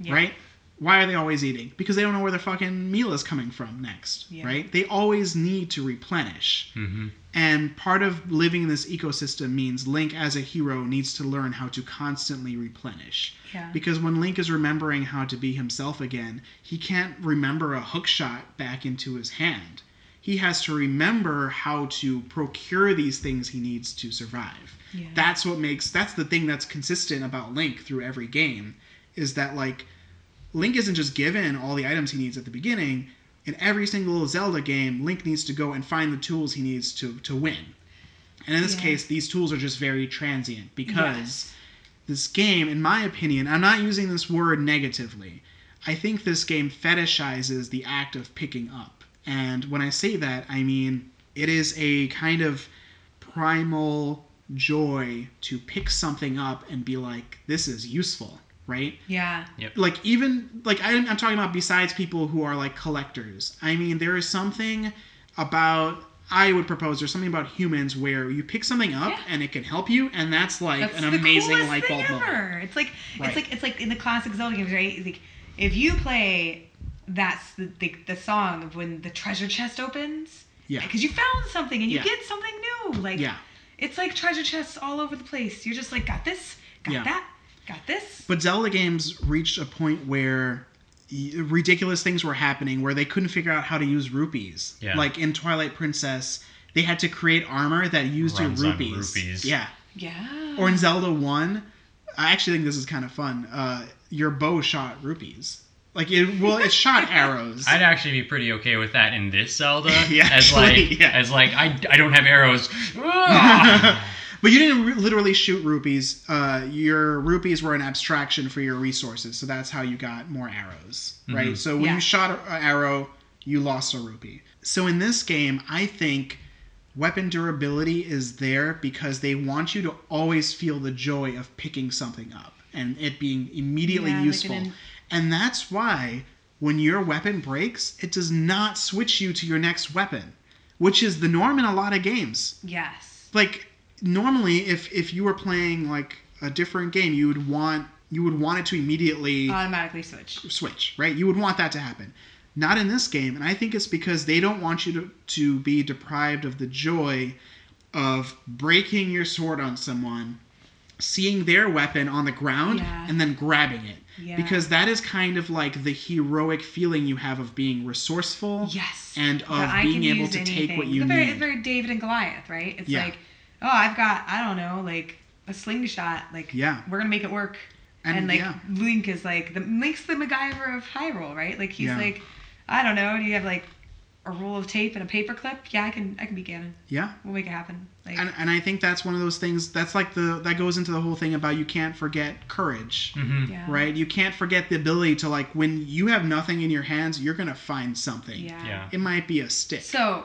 Speaker 1: yeah.
Speaker 3: right? Why are they always eating? Because they don't know where their fucking meal is coming from next,
Speaker 1: Yeah.
Speaker 3: right? They always need to replenish.
Speaker 2: hmm
Speaker 3: And part of living in this ecosystem means Link as a hero needs to learn how to constantly replenish.
Speaker 1: Yeah.
Speaker 3: Because when Link is remembering how to be himself again, he can't remember a hook shot back into his hand. He has to remember how to procure these things he needs to survive
Speaker 1: Yeah.
Speaker 3: that's what makes that's the thing that's consistent about link through every game is that like link isn't just given all the items he needs at the beginning in every single zelda game link needs to go and find the tools he needs to to win and in this
Speaker 1: Yeah.
Speaker 3: case these tools are just very transient because
Speaker 1: Yes.
Speaker 3: this game in my opinion i'm not using this word negatively i think this game fetishizes the act of picking up and when i say that i mean it is a kind of primal joy to pick something up and be like this is useful right
Speaker 1: Yeah. Yep.
Speaker 3: like even like I'm, I'm talking about besides people who are like collectors i mean there is something about i would propose there's something about humans where you pick something up
Speaker 1: Yeah.
Speaker 3: and it can help you and that's like
Speaker 1: That's
Speaker 3: an
Speaker 1: the
Speaker 3: amazing
Speaker 1: coolest
Speaker 3: light
Speaker 1: thing
Speaker 3: bulb moment.
Speaker 1: It's like
Speaker 3: Right.
Speaker 1: it's like it's like in the classic Zelda games, right? It's like if you play that's the, the the song of when the treasure chest opens.
Speaker 3: Yeah.
Speaker 1: Because you found something and you
Speaker 3: Yeah.
Speaker 1: get something new. Like
Speaker 3: yeah
Speaker 1: it's like treasure chests all over the place. You're just like got this, got
Speaker 3: Yeah.
Speaker 1: that, got this.
Speaker 3: But Zelda games reached a point where ridiculous things were happening where they couldn't figure out how to use rupees.
Speaker 2: Yeah.
Speaker 3: Like in Twilight Princess, they had to create armor that used your
Speaker 2: Runs on
Speaker 3: rupees.
Speaker 2: rupees.
Speaker 3: Yeah.
Speaker 1: Yeah.
Speaker 3: Or in Zelda 1, I actually think this is kind of fun. Uh, your bow shot rupees. Like it well it shot arrows.
Speaker 2: I'd actually be pretty okay with that in this Zelda.
Speaker 3: Yeah,
Speaker 2: as
Speaker 3: actually,
Speaker 2: like
Speaker 3: yeah.
Speaker 2: as like I, I don't have arrows.
Speaker 3: But you didn't re- literally shoot rupees. Uh, your rupees were an abstraction for your resources, so that's how you got more arrows, right?
Speaker 2: Mhm.
Speaker 3: So when
Speaker 1: Yeah.
Speaker 3: you shot an arrow, you lost a rupee. So in this game, I think weapon durability is there because they want you to always feel the joy of picking something up and it being immediately
Speaker 1: Yeah, like an
Speaker 3: useful.
Speaker 1: in-
Speaker 3: and that's why when your weapon breaks, it does not switch you to your next weapon, which is the norm in a lot of games
Speaker 1: yes.
Speaker 3: like normally if if you were playing like a different game you would want you would want it to immediately
Speaker 1: Automatically switch.
Speaker 3: switch right you would want that to happen not in this game and i think it's because they don't want you to to be deprived of the joy of breaking your sword on someone seeing their weapon on the ground
Speaker 1: Yeah.
Speaker 3: and then grabbing it
Speaker 1: Yeah.
Speaker 3: because that is kind of like the heroic feeling you have of being resourceful
Speaker 1: Yes.
Speaker 3: and of being able to take what you
Speaker 1: it's very,
Speaker 3: need
Speaker 1: It's very David and Goliath, right? It's
Speaker 3: Yeah.
Speaker 1: like, oh, I've got, I don't know, like a slingshot. Like,
Speaker 3: Yeah.
Speaker 1: we're gonna make it work.
Speaker 3: And,
Speaker 1: And, like
Speaker 3: yeah.
Speaker 1: Link is like the Link's the MacGyver of Hyrule, right? Like he's
Speaker 3: Yeah.
Speaker 1: like, I don't know. Do you have like a roll of tape and a paper clip? Yeah, I can. I can be Ganon.
Speaker 3: yeah
Speaker 1: We'll make it happen. Like,
Speaker 3: and, and I think that's one of those things that's like the that goes into the whole thing about you can't forget courage
Speaker 2: Mhm.
Speaker 1: yeah.
Speaker 3: right you can't forget the ability to like when you have nothing in your hands you're gonna find something
Speaker 1: Yeah.
Speaker 2: Yeah.
Speaker 3: it might be a stick
Speaker 1: So,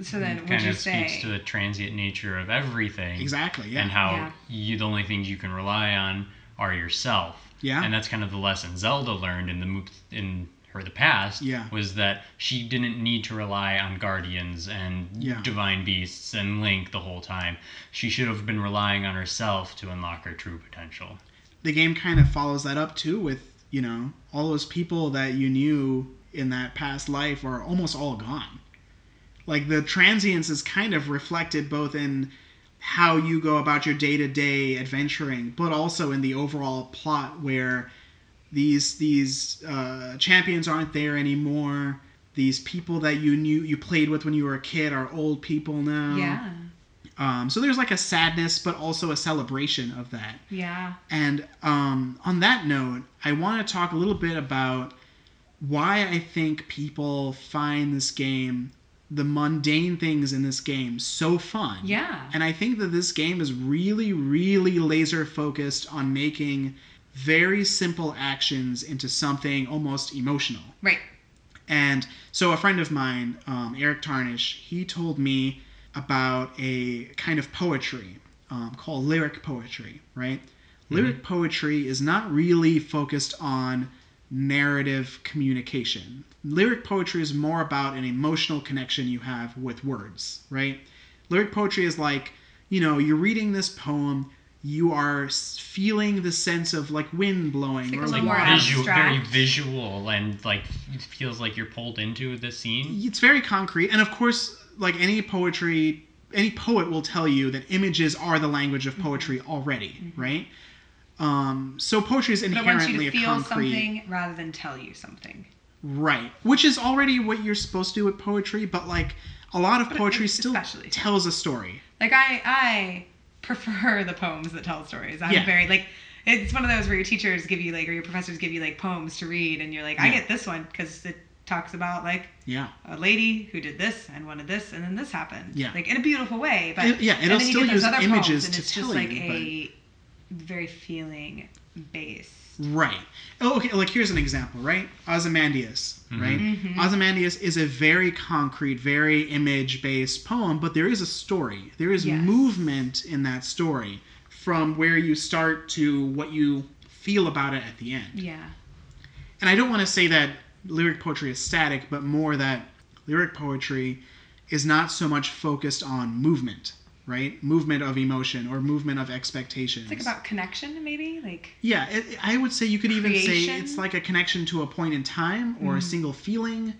Speaker 1: so then
Speaker 2: It
Speaker 1: would
Speaker 2: kind
Speaker 1: you
Speaker 2: of speaks
Speaker 1: say?
Speaker 2: to the transient nature of everything.
Speaker 3: exactly yeah
Speaker 2: and how
Speaker 1: Yeah.
Speaker 2: you the only things you can rely on are yourself.
Speaker 3: Yeah.
Speaker 2: And that's kind of the lesson Zelda learned in the mo- in her the past.
Speaker 3: Yeah.
Speaker 2: Was that she didn't need to rely on guardians and
Speaker 3: Yeah.
Speaker 2: divine beasts and Link the whole time. She should have been relying on herself to unlock her true potential.
Speaker 3: the game kind of follows that up too with you know all those people that you knew in that past life are almost all gone like the transience is kind of reflected both in how you go about your day-to-day adventuring but also in the overall plot where these these uh, champions aren't there anymore these people that you knew you played with when you were a kid are old people now
Speaker 1: yeah.
Speaker 3: um, so there's like a sadness but also a celebration of that
Speaker 1: Yeah.
Speaker 3: and um, on that note, I want to talk a little bit about why I think people find this game, the mundane things in this game, so fun.
Speaker 1: Yeah.
Speaker 3: And I think that this game is really, really laser focused on making very simple actions into something almost emotional.
Speaker 1: Right.
Speaker 3: And so a friend of mine, um, Eric Tarnish, he told me about a kind of poetry um, called lyric poetry, right? Lyric poetry is not really focused on narrative communication. Lyric poetry is more about an emotional connection you have with words, right? Lyric poetry is like, you know, you're reading this poem, you are feeling the sense of like wind blowing
Speaker 1: like
Speaker 3: or
Speaker 2: Like
Speaker 1: more
Speaker 2: visual, very visual, and like it feels like you're pulled into the scene.
Speaker 3: it's very concrete and of course like any poetry any poet will tell you that images are the language of poetry already right um, so poetry is
Speaker 1: But it wants you
Speaker 3: inherently
Speaker 1: to
Speaker 3: a
Speaker 1: feel
Speaker 3: concrete
Speaker 1: something rather than tell you something.
Speaker 3: right which is already what you're supposed to do with poetry but like a lot of
Speaker 1: But
Speaker 3: poetry still
Speaker 1: especially.
Speaker 3: tells a story
Speaker 1: Like I, I prefer the poems that tell stories. I'm
Speaker 3: Yeah.
Speaker 1: very like. It's one of those where your teachers give you like, or your professors give you like poems to read, and you're like, I get this one because it talks about like
Speaker 3: yeah
Speaker 1: a lady who did this and wanted this, and then this happened.
Speaker 3: Yeah.
Speaker 1: Like in a beautiful way, but
Speaker 3: It- yeah,
Speaker 1: and
Speaker 3: it'll
Speaker 1: then you
Speaker 3: still
Speaker 1: get those
Speaker 3: use
Speaker 1: other
Speaker 3: images
Speaker 1: poems, and
Speaker 3: to
Speaker 1: it's
Speaker 3: tell
Speaker 1: just like
Speaker 3: you,
Speaker 1: a very feeling base.
Speaker 3: Right. Oh, okay. Like here's an example, right? Ozymandias, right?
Speaker 1: Mhm.
Speaker 3: Ozymandias is a very concrete, very image-based poem, but there is a story. There is
Speaker 1: Yes.
Speaker 3: movement in that story from where you start to what you feel about it at the end.
Speaker 1: Yeah.
Speaker 3: And I don't want to say that lyric poetry is static, but more that lyric poetry is not so much focused on movement, right? Movement of emotion or movement of expectations.
Speaker 1: It's like about connection, maybe. Like
Speaker 3: Yeah, it, I would say you could even say it's like a connection to a point in time or a
Speaker 1: Mhm.
Speaker 3: single feeling.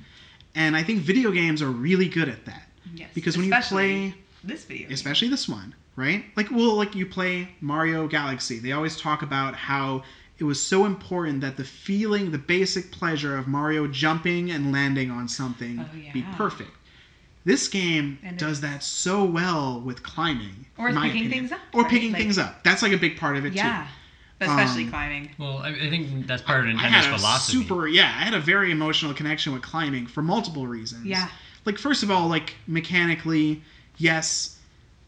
Speaker 3: And I think video games are really good at that.
Speaker 1: yes,
Speaker 3: Because when you play,
Speaker 1: this video, game.
Speaker 3: especially this one, right? Like, well, like you play Mario Galaxy, they always talk about how it was so important that the feeling, the basic pleasure of Mario jumping and landing on something
Speaker 1: Oh,
Speaker 3: be perfect. This game
Speaker 1: And
Speaker 3: does that so well with climbing.
Speaker 1: Or
Speaker 3: in my
Speaker 1: picking
Speaker 3: opinion.
Speaker 1: things up,
Speaker 3: Or
Speaker 1: right?
Speaker 3: picking
Speaker 1: Like-
Speaker 3: things up. That's like a big part of it
Speaker 1: Yeah.
Speaker 3: too.
Speaker 1: But especially
Speaker 3: Um,
Speaker 1: climbing.
Speaker 2: Well, I, I think that's part of
Speaker 3: I
Speaker 2: Nintendo's
Speaker 3: had a
Speaker 2: philosophy.
Speaker 3: super yeah, I had a very emotional connection with climbing for multiple reasons.
Speaker 1: Yeah.
Speaker 3: Like first of all, like mechanically, yes,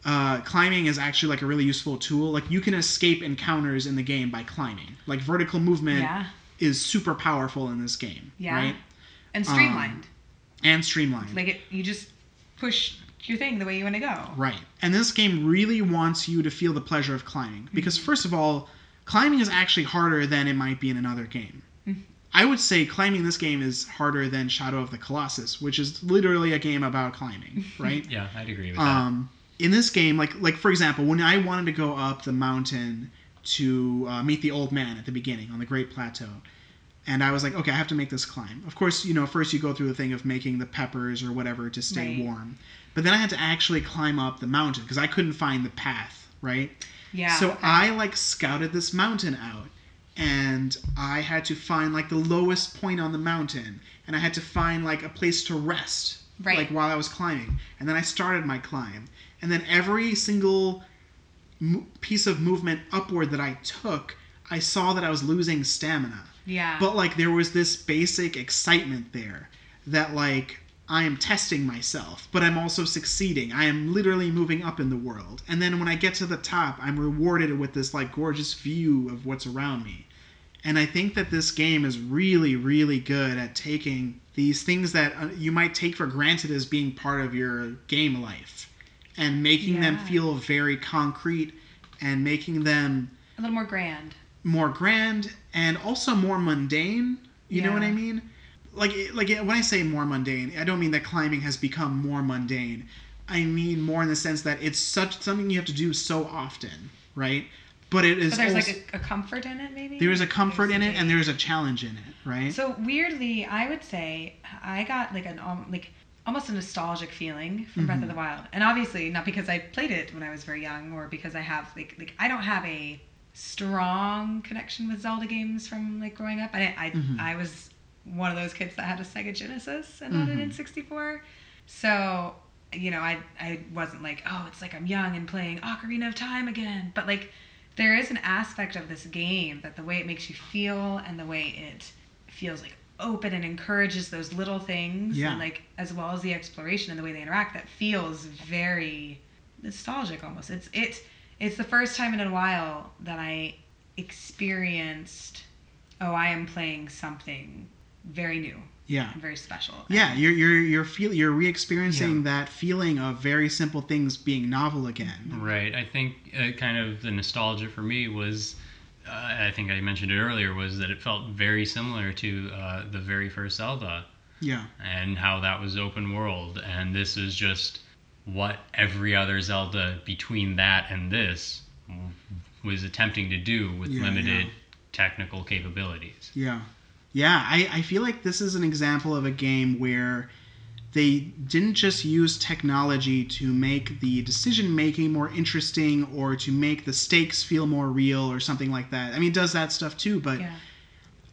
Speaker 3: uh, climbing is actually like a really useful tool. Like you can escape encounters in the game by climbing. Like vertical movement
Speaker 1: Yeah.
Speaker 3: is super powerful in this game.
Speaker 1: Yeah.
Speaker 3: Right?
Speaker 1: And
Speaker 3: um,
Speaker 1: streamlined.
Speaker 3: And streamlined.
Speaker 1: like it, you just push your thing the way you want to go.
Speaker 3: Right. And this game really wants you to feel the pleasure of climbing. Because,
Speaker 1: Mm-hmm.
Speaker 3: first of all, climbing is actually harder than it might be in another game.
Speaker 1: Mhm.
Speaker 3: I would say climbing in this game is harder than Shadow of the Colossus, which is literally a game about climbing, right?
Speaker 2: Yeah, I'd agree with
Speaker 3: um, in this game, like like for example, when I wanted to go up the mountain to uh, meet the old man at the beginning on the Great Plateau, and I was like, okay, I have to make this climb. Of course, you know, first you go through the thing of making the peppers or whatever to stay
Speaker 1: Right.
Speaker 3: warm, but then I had to actually climb up the mountain because I couldn't find the path, right?
Speaker 1: Yeah.
Speaker 3: So
Speaker 1: okay.
Speaker 3: I like scouted this mountain out and I had to find like the lowest point on the mountain and I had to find like a place to rest
Speaker 1: Right.
Speaker 3: like while I was climbing. And then I started my climb. And then every single mo- piece of movement upward that I took, I saw that I was losing stamina.
Speaker 1: Yeah.
Speaker 3: But like there was this basic excitement there that like I am testing myself, but I'm also succeeding. I am literally moving up in the world. And then when I get to the top, I'm rewarded with this like gorgeous view of what's around me. And I think that this game is really really good at taking these things that uh, you might take for granted as being part of your game life and making them feel very concrete and making them
Speaker 1: a little more grand.
Speaker 3: More grand and also more mundane. You know what I mean? Like like when I say more mundane, I don't mean that climbing has become more mundane. I mean more in the sense that it's such something you have to do so often, right? But it is
Speaker 1: But there's
Speaker 3: also,
Speaker 1: like a, a comfort in it, maybe.
Speaker 3: there is a comfort in it and there is a challenge in it, right?
Speaker 1: So weirdly, I would say I got like an um, like almost a nostalgic feeling from Breath
Speaker 3: Mhm.
Speaker 1: of the Wild, and obviously not because I played it when I was very young or because I have like like I don't have a strong connection with Zelda games from like growing up. I I,
Speaker 3: Mhm.
Speaker 1: I was one of those kids that had a Sega Genesis and not an
Speaker 3: Mhm.
Speaker 1: N64, so you know I I wasn't like oh it's like I'm young and playing Ocarina of Time again, but like there is an aspect of this game that the way it makes you feel and the way it feels like open and encourages those little things
Speaker 3: Yeah.
Speaker 1: and like as well as the exploration and the way they interact that feels very nostalgic almost it's it's it's the first time in a while that i experienced oh i am playing something very new
Speaker 3: yeah.
Speaker 1: very special
Speaker 3: Yeah,
Speaker 1: And-
Speaker 3: you're you're you're feel you're re-experiencing
Speaker 2: Yeah.
Speaker 3: that feeling of very simple things being novel again.
Speaker 2: Right. I think uh, kind of the nostalgia for me was, uh, I think I mentioned it earlier, was that it felt very similar to uh, the very first Zelda
Speaker 3: Yeah.
Speaker 2: and how that was open world. And this is just what every other Zelda between that and this was attempting to do with
Speaker 3: Yeah,
Speaker 2: limited
Speaker 3: yeah.
Speaker 2: technical capabilities.
Speaker 3: Yeah. Yeah, I, I feel like this is an example of a game where they didn't just use technology to make the decision making more interesting or to make the stakes feel more real or something like that. I mean, it does that stuff too, but
Speaker 1: yeah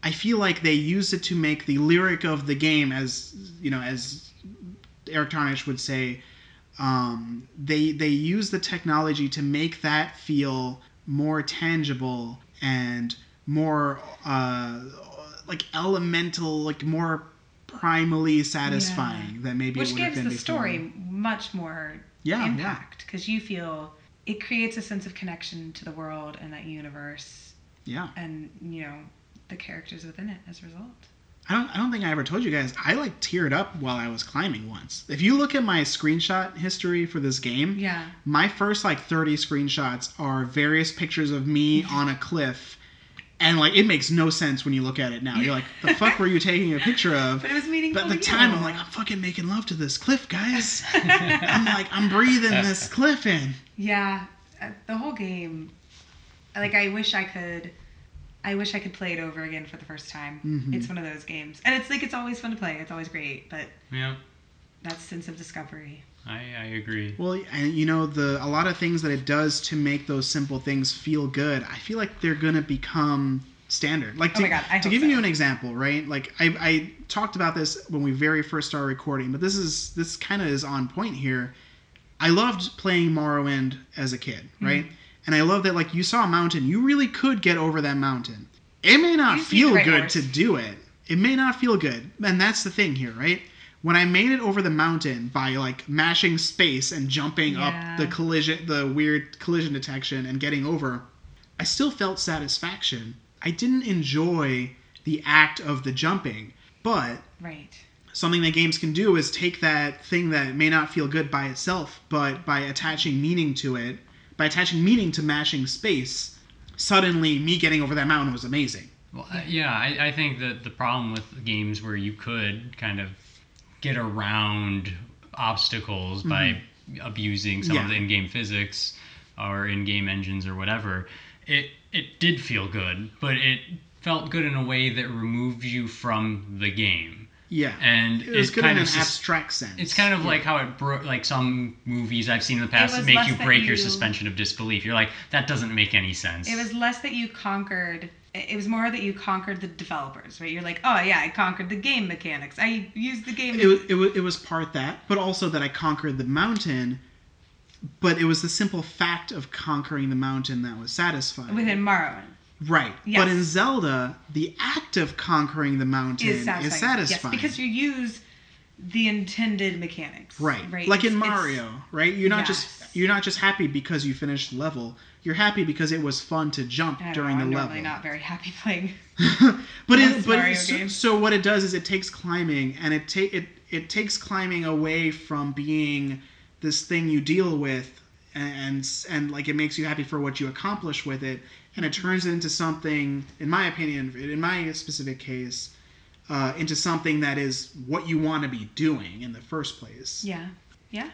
Speaker 3: I feel like they used it to make the lyric of the game, as you know, as Eric Tarnish would say, um, they they use the technology to make that feel more tangible and more uh, like elemental, like more primally satisfying than maybe
Speaker 1: which
Speaker 3: it would have
Speaker 1: gives the
Speaker 3: before.
Speaker 1: story much more
Speaker 3: Yeah, yeah.
Speaker 1: impact because you feel it creates a sense of connection to the world and that universe
Speaker 3: Yeah.
Speaker 1: and you know the characters within it as a result
Speaker 3: I don't, I don't think I ever told you guys. I like teared up while I was climbing once. If you look at my screenshot history for this game,
Speaker 1: yeah.
Speaker 3: my first like 30 screenshots are various pictures of me on a cliff and like it makes no sense when you look at it now. You're like the fuck were you taking a picture of?
Speaker 1: But it was meaningful
Speaker 3: but at the time i'm like i'm fucking making love to this cliff guys. I'm like i'm breathing this cliff in.
Speaker 1: Yeah uh, the whole game like i wish i could i wish i could play it over again for the first time
Speaker 3: Mhm.
Speaker 1: it's one of those games and it's like it's always fun to play it's always great but
Speaker 2: Yeah,
Speaker 1: that sense of discovery
Speaker 2: I, I agree.
Speaker 3: well and you know the a lot of things that it does to make those simple things feel good i feel like they're gonna become standard. Like
Speaker 1: Oh
Speaker 3: to,
Speaker 1: my God, I
Speaker 3: to
Speaker 1: hope
Speaker 3: give
Speaker 1: so.
Speaker 3: you an example, right? Like I, I talked about this when we very first started recording, but this is this kind of is on point here. I loved playing Morrowind as a kid,
Speaker 1: Mm-hmm.
Speaker 3: And I love that like you saw a mountain, you really could get over that mountain. It may not
Speaker 1: You just need the
Speaker 3: feel
Speaker 1: right
Speaker 3: good
Speaker 1: horse.
Speaker 3: to do it. It may not feel good, and that's the thing here, right? When I made it over the mountain by like mashing space and jumping
Speaker 1: Yeah.
Speaker 3: up the collision, the weird collision detection, and getting over, I still felt satisfaction. I didn't enjoy the act of the jumping, but
Speaker 1: Right.
Speaker 3: something that games can do is take that thing that may not feel good by itself, but by attaching meaning to it, by attaching meaning to mashing space, suddenly me getting over that mountain was amazing.
Speaker 2: Well, yeah, I, I think that the problem with games where you could kind of get around obstacles by abusing some of
Speaker 3: Mm-hmm.
Speaker 2: The in-game physics or in-game engines or whatever, it it did feel good, but it felt good in a way that removed you from the game,
Speaker 3: Yeah.
Speaker 2: and
Speaker 3: it was good in
Speaker 2: kind
Speaker 3: an
Speaker 2: of sus-
Speaker 3: abstract sense.
Speaker 2: It's kind of
Speaker 3: Yeah.
Speaker 2: like how it broke, like some movies I've seen in the past that make you
Speaker 1: that
Speaker 2: break your suspension of disbelief. You're like, that doesn't make any sense.
Speaker 1: It was less that you conquered. It was more that you conquered the developers, right? You're like, oh yeah, I conquered the game mechanics. I used the game.
Speaker 3: it, wa- it, it was part that, but also that I conquered the mountain. But it was the simple fact of conquering the mountain that was satisfying.
Speaker 1: within Morrowind.
Speaker 3: Right.
Speaker 1: Yes.
Speaker 3: But in Zelda, the act of conquering the mountain
Speaker 1: Is satisfying.
Speaker 3: is satisfying.
Speaker 1: Yes, because you use the intended mechanics.
Speaker 3: Right.
Speaker 1: Right.
Speaker 3: Like in
Speaker 1: It's-
Speaker 3: Mario, right? You're not
Speaker 1: Yes.
Speaker 3: just you're not just happy because you finished level. You're happy because it was fun to jump during
Speaker 1: know, I'm
Speaker 3: the
Speaker 1: normally
Speaker 3: level.
Speaker 1: not very happy playing.
Speaker 3: but it, but
Speaker 1: Mario
Speaker 3: so,
Speaker 1: games.
Speaker 3: so what it does is it takes climbing and it take it it takes climbing away from being this thing you deal with and and like it makes you happy for what you accomplish with it and it turns it into something in my opinion in my specific case uh, into something that is what you want to be doing in the first place
Speaker 1: Yeah. Yeah.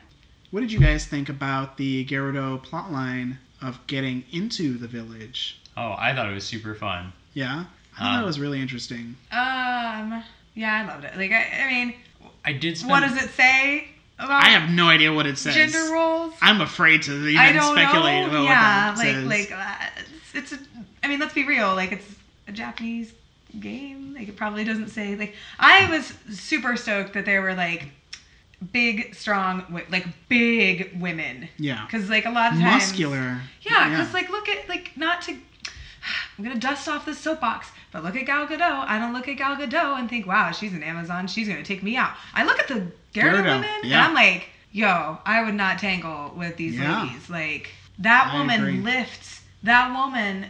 Speaker 3: What did you guys think about the Gerudo plotline of getting into the village?
Speaker 2: oh, I thought it was super fun.
Speaker 3: Yeah, I thought that
Speaker 2: Um,
Speaker 3: was really interesting.
Speaker 1: Um. Yeah, I loved it. Like, I, I mean,
Speaker 2: I did spend.
Speaker 1: what does it say about
Speaker 3: I have no idea what it says.
Speaker 1: gender roles?
Speaker 3: I'm afraid to even
Speaker 1: I don't
Speaker 3: speculate
Speaker 1: know.
Speaker 3: about
Speaker 1: yeah,
Speaker 3: what that
Speaker 1: like
Speaker 3: says.
Speaker 1: like uh, it's, a. I mean, let's be real. Like it's a Japanese game. Like it probably doesn't say like. I was super stoked that there were like big, strong, like big women.
Speaker 3: yeah,
Speaker 1: Because like a lot of times.
Speaker 3: muscular.
Speaker 1: Yeah, because like look at like not to. I'm gonna dust off this soapbox, but look at Gal Gadot. I don't look at Gal Gadot and think, wow, she's an Amazon. She's gonna take me out. I look at the Gerudo
Speaker 3: Gerudo,
Speaker 1: women and. I'm like, yo, I would not tangle with these
Speaker 3: Yeah.
Speaker 1: ladies. Like that
Speaker 3: I
Speaker 1: woman
Speaker 3: agree.
Speaker 1: lifts. That woman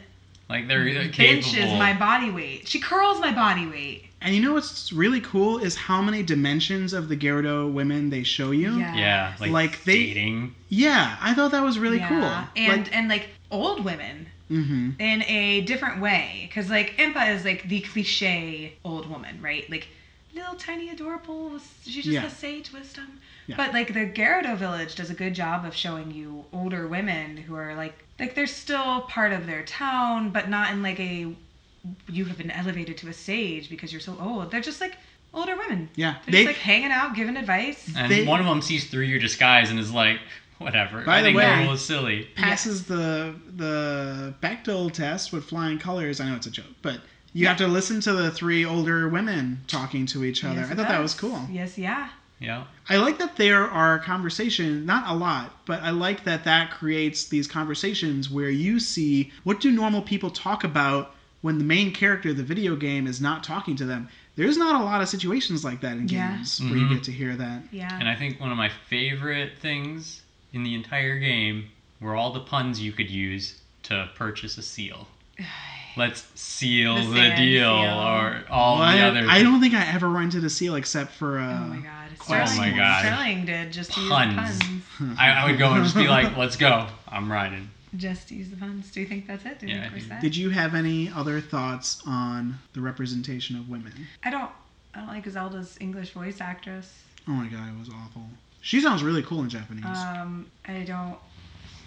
Speaker 2: Like they're, they're
Speaker 1: benches
Speaker 2: capable.
Speaker 1: my body weight. She curls my body weight.
Speaker 3: And you know what's really cool is how many dimensions of the Gerudo women they show you.
Speaker 1: Yeah.
Speaker 2: yeah, like,
Speaker 3: Like, they-
Speaker 2: dating.
Speaker 3: Yeah, I thought that was really
Speaker 1: Yeah.
Speaker 3: cool.
Speaker 1: And
Speaker 3: like,
Speaker 1: and like old women
Speaker 3: hmm
Speaker 1: in a different way because like impa is like the cliche old woman right like little tiny adorable she just
Speaker 3: Yeah.
Speaker 1: has sage wisdom
Speaker 3: Yeah.
Speaker 1: but like the Gerudo village does a good job of showing you older women who are like like they're still part of their town but not in like a you have been elevated to a sage because you're so old they're just like older women
Speaker 3: yeah,
Speaker 1: they're
Speaker 3: they
Speaker 1: just like hanging out giving advice
Speaker 2: And
Speaker 3: They-
Speaker 2: one of them sees through your disguise and is like, whatever.
Speaker 3: By
Speaker 2: I
Speaker 3: the
Speaker 2: think
Speaker 3: way-
Speaker 2: that rule is silly.
Speaker 3: passes the the Bechdel test with flying colors. I know it's a joke, but you have to listen to the three older women talking to each other.
Speaker 1: Yes,
Speaker 3: I
Speaker 1: it
Speaker 3: thought that was cool.
Speaker 1: yes yeah
Speaker 2: Yeah.
Speaker 3: I like that there are conversations, not a lot, but I like that that creates these conversations where you see what do normal people talk about when the main character of the video game is not talking to them. There's not a lot of situations like that in
Speaker 1: Yeah.
Speaker 3: games where you
Speaker 2: Mhm.
Speaker 3: get to hear that.
Speaker 1: yeah
Speaker 2: And I think one of my favorite things in the entire game were all the puns you could use to purchase a seal. Let's seal
Speaker 1: The
Speaker 2: the, deal,
Speaker 1: seal.
Speaker 2: or all
Speaker 3: Well,
Speaker 2: the other
Speaker 3: I don't think I ever rented a seal except for. Uh,
Speaker 1: Oh my god.
Speaker 3: Oh
Speaker 1: Sterling,
Speaker 2: my God.
Speaker 1: Sterling did just to use
Speaker 2: Puns.
Speaker 1: puns.
Speaker 2: I, I would go and just be like, "Let's go, I'm riding."
Speaker 1: Just to use the puns. Do you think that's it? Do you
Speaker 2: Yeah,
Speaker 1: think
Speaker 2: I
Speaker 1: we're set?
Speaker 3: Did you have any other thoughts on the representation of women?
Speaker 1: I don't I don't like Zelda's English voice actress.
Speaker 3: Oh my god, it was awful. She sounds really cool in Japanese.
Speaker 1: Um I don't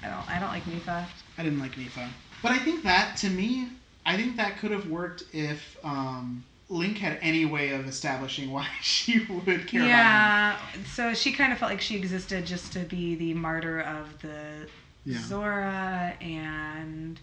Speaker 1: I don't I don't like Mipha.
Speaker 3: I didn't like Mipha. But I think that, to me, I think that could have worked if um, Link had any way of establishing why she would care about
Speaker 1: Yeah. So she kind of felt like she existed just to be the martyr of the.
Speaker 3: Yeah.
Speaker 1: Zora and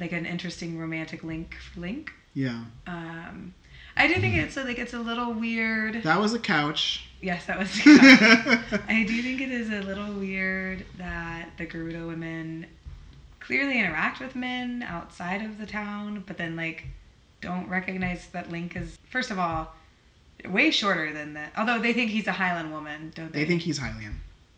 Speaker 1: like an interesting romantic link for Link.
Speaker 3: Yeah.
Speaker 1: Um, I do think it's a, like it's a little weird.
Speaker 3: That was a couch.
Speaker 1: Yes, that was.
Speaker 3: yeah.
Speaker 1: I do think it is a little weird that the Gerudo women clearly interact with men outside of the town, but then like don't recognize that Link is first of all way shorter than that. Although they think he's a Hylian woman, don't they?
Speaker 3: They think he's Hylian.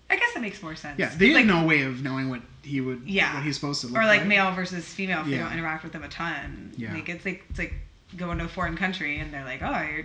Speaker 1: I guess that makes more sense.
Speaker 3: Yeah, they have
Speaker 1: like,
Speaker 3: no way of knowing what he would.
Speaker 1: Yeah.
Speaker 3: What he's supposed to look like.
Speaker 1: or like
Speaker 3: like.
Speaker 1: male versus female if you
Speaker 3: Yeah.
Speaker 1: don't interact with them a ton.
Speaker 3: Yeah.
Speaker 1: Like it's like it's like going to a foreign country and they're like, oh, you're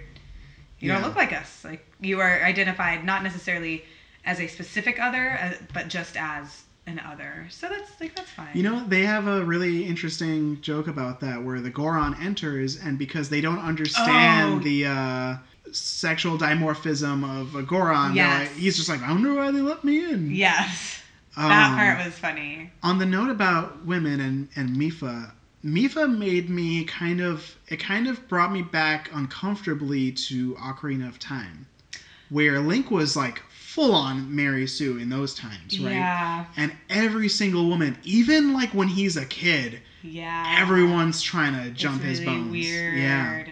Speaker 1: you
Speaker 3: Yeah.
Speaker 1: don't look like us. Like you are identified not necessarily as a specific other, uh, but just as an other. So that's like that's fine.
Speaker 3: You know, they have a really interesting joke about that where the Goron enters, and because they don't understand
Speaker 1: Oh.
Speaker 3: the uh, sexual dimorphism of a Goron,
Speaker 1: Yes.
Speaker 3: like, he's just like, I wonder why they let me in.
Speaker 1: Yes, that
Speaker 3: Um,
Speaker 1: part was funny.
Speaker 3: On the note about women and, and Mipha, Mipha made me kind of, it kind of brought me back uncomfortably to Ocarina of Time, where Link was like full on Mary Sue in those times, right?
Speaker 1: Yeah,
Speaker 3: And every single woman, even like when he's a kid,
Speaker 1: yeah.
Speaker 3: everyone's trying to jump
Speaker 1: it's
Speaker 3: his bones.
Speaker 1: Weird.
Speaker 3: Yeah.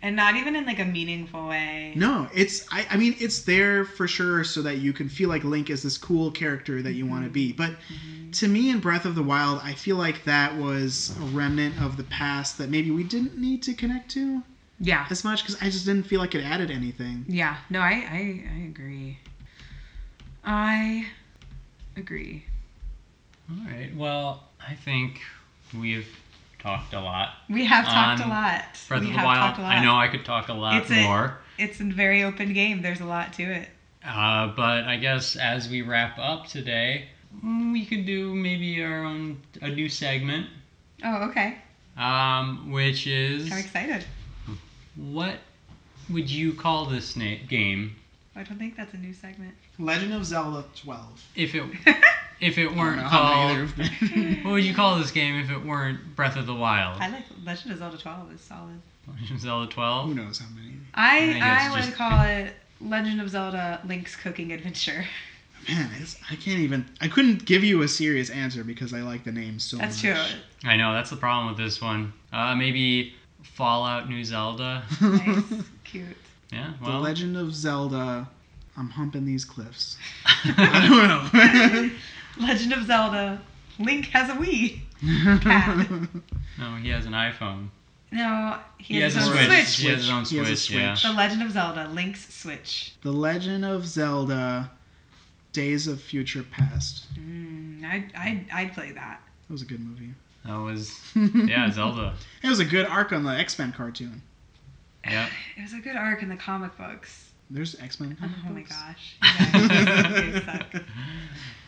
Speaker 1: And not even in like a meaningful way.
Speaker 3: No, it's I, I mean it's there for sure so that you can feel like Link is this cool character that you want to be. But
Speaker 1: Mhm.
Speaker 3: to me in Breath of the Wild, I feel like that was a remnant of the past that maybe we didn't need to connect to
Speaker 1: Yeah.
Speaker 3: as much because I just didn't feel like it added anything.
Speaker 1: Yeah. No, I, I, I agree. I agree.
Speaker 2: All right. Well, I think we've talked a lot.
Speaker 1: We have talked a lot.
Speaker 2: Breath
Speaker 1: we
Speaker 2: of the
Speaker 1: have
Speaker 2: Wild.
Speaker 1: a lot.
Speaker 2: I know I could talk a lot
Speaker 1: It's a-
Speaker 2: more.
Speaker 1: It's a very open game. There's a lot to it.
Speaker 2: Uh, but I guess as we wrap up today, mm, we could do maybe our own a new segment,
Speaker 1: Oh, okay.
Speaker 2: um, which is
Speaker 1: I'm excited.
Speaker 2: what would you call this na- game
Speaker 1: I don't think that's a new segment.
Speaker 3: Legend of Zelda 12.
Speaker 2: if it if it weren't
Speaker 3: know how
Speaker 2: called?
Speaker 3: many there have been.
Speaker 2: What would you call this game if it weren't Breath of the Wild?
Speaker 1: I like Legend of Zelda 12 is solid.
Speaker 2: Legend
Speaker 3: of Zelda
Speaker 2: 12.
Speaker 3: Who knows how many?
Speaker 1: I
Speaker 2: think
Speaker 1: I, would
Speaker 2: just-
Speaker 1: call it Legend of Zelda Link's Cooking Adventure.
Speaker 3: Man, it's, I can't even. I couldn't give you a serious answer because I like the name so
Speaker 1: That's
Speaker 3: much.
Speaker 1: That's true.
Speaker 2: I know that's the problem with this one. Uh, maybe Fallout New Zelda.
Speaker 1: Nice, cute.
Speaker 2: Yeah.
Speaker 3: The Legend of Zelda. I'm humping these cliffs. I don't know.
Speaker 1: Legend of Zelda. Link has a Wii.
Speaker 2: No, he has an iPhone.
Speaker 1: No, he,
Speaker 2: He
Speaker 1: has,
Speaker 2: has a
Speaker 1: his
Speaker 2: Switch.
Speaker 1: own Switch.
Speaker 2: He has his own
Speaker 3: He has a
Speaker 2: Switch. Yeah.
Speaker 1: The Legend of Zelda Link's Switch.
Speaker 3: the Legend of Zelda. Days of Future Past.
Speaker 1: Mm, I'd, I'd, I'd play that.
Speaker 3: That was a good movie.
Speaker 2: That was yeah Zelda.
Speaker 3: It was a good arc on the X Men cartoon.
Speaker 2: Yeah.
Speaker 1: It was a good arc in the comic books.
Speaker 3: There's X Men.
Speaker 1: Oh my gosh. You guys- you guys suck.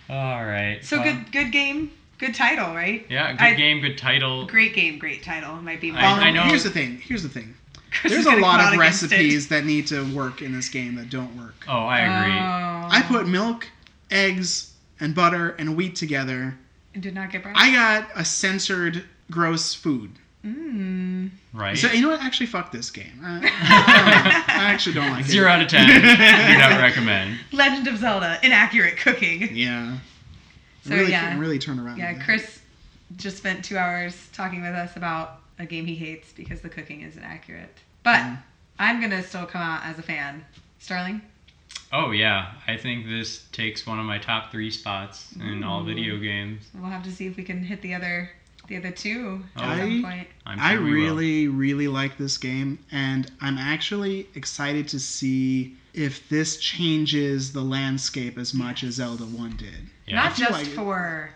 Speaker 2: All right.
Speaker 1: So
Speaker 2: well,
Speaker 1: good good game, good title, right?
Speaker 2: Yeah, good
Speaker 1: I-
Speaker 2: game, good title.
Speaker 1: Great game, great title. Might be
Speaker 2: I-
Speaker 1: my
Speaker 3: Um,
Speaker 2: I know-
Speaker 3: Here's the thing. Here's the thing.
Speaker 1: Chris
Speaker 3: There's a lot of
Speaker 1: out against it.
Speaker 3: recipes that need to work in this game that don't work.
Speaker 2: Oh, I agree.
Speaker 1: Oh.
Speaker 3: I put milk, eggs, and butter and wheat together.
Speaker 1: It did not get brown.
Speaker 3: I got a censored, gross food.
Speaker 1: Mm.
Speaker 2: right.
Speaker 3: So you know what? Actually, fuck this game. I, I. I actually don't like
Speaker 2: Zero
Speaker 3: it.
Speaker 2: out of ten. Do not recommend.
Speaker 1: Legend of Zelda, inaccurate cooking.
Speaker 3: Yeah.
Speaker 1: So,
Speaker 3: really,
Speaker 1: yeah.
Speaker 3: really turn around.
Speaker 1: Yeah. Chris just spent two hours talking with us about a game he hates because the cooking isn't accurate. But
Speaker 3: Yeah.
Speaker 1: I'm gonna still come out as a fan. Starling?
Speaker 2: Oh yeah, I think this takes one of my top three spots in all video games.
Speaker 1: We'll have to see if we can hit the other the other two at
Speaker 2: Oh.
Speaker 1: some
Speaker 3: I-
Speaker 1: point.
Speaker 2: I'm
Speaker 3: I
Speaker 2: sure will.
Speaker 3: really, really like this game, and I'm actually excited to see if this changes the landscape as much as Zelda 1 did.
Speaker 2: Yeah.
Speaker 1: Not just
Speaker 3: like
Speaker 1: for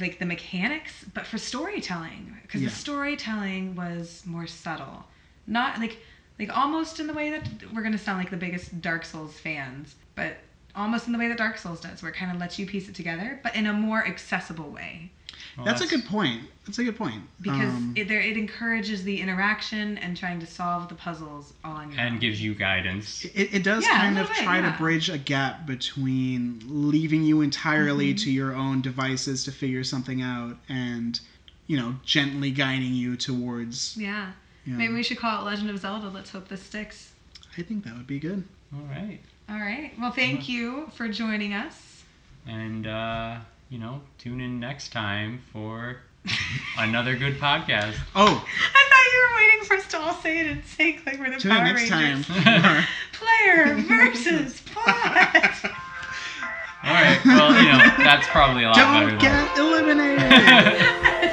Speaker 1: like the mechanics, but for storytelling. Because
Speaker 3: Yeah.
Speaker 1: the storytelling was more subtle. Not like like almost in the way that we're gonna sound like the biggest Dark Souls fans, but almost in the way that Dark Souls does, where it kind of lets you piece it together, but in a more accessible way.
Speaker 2: Well,
Speaker 3: that's, a good point. That's a good point.
Speaker 1: Because
Speaker 3: Um,
Speaker 1: it, there, it encourages the interaction and trying to solve the puzzles all on your own.
Speaker 2: and gives you guidance.
Speaker 3: it, it does
Speaker 1: Yeah,
Speaker 3: kind of
Speaker 1: little bit,
Speaker 3: try
Speaker 1: yeah.
Speaker 3: to bridge a gap between leaving you entirely
Speaker 1: Mm-hmm.
Speaker 3: to your own devices to figure something out and, you know, gently guiding you towards.
Speaker 1: yeah.
Speaker 3: You know,
Speaker 1: Maybe we should call it Legend of Zelda. Let's hope this sticks.
Speaker 3: I think that would be good.
Speaker 2: All right,
Speaker 1: All right. Well, thank you for joining us.
Speaker 2: and uh, you know, tune in next time for Another good podcast.
Speaker 3: Oh,
Speaker 1: I thought you were waiting for us to all say it in sync, like we're the
Speaker 3: tune in
Speaker 1: Power
Speaker 3: next
Speaker 1: Rangers.
Speaker 3: time.
Speaker 1: Player versus pod.
Speaker 2: All right. Well, you know that's probably a lot better.
Speaker 3: Don't
Speaker 2: than-
Speaker 3: get eliminated.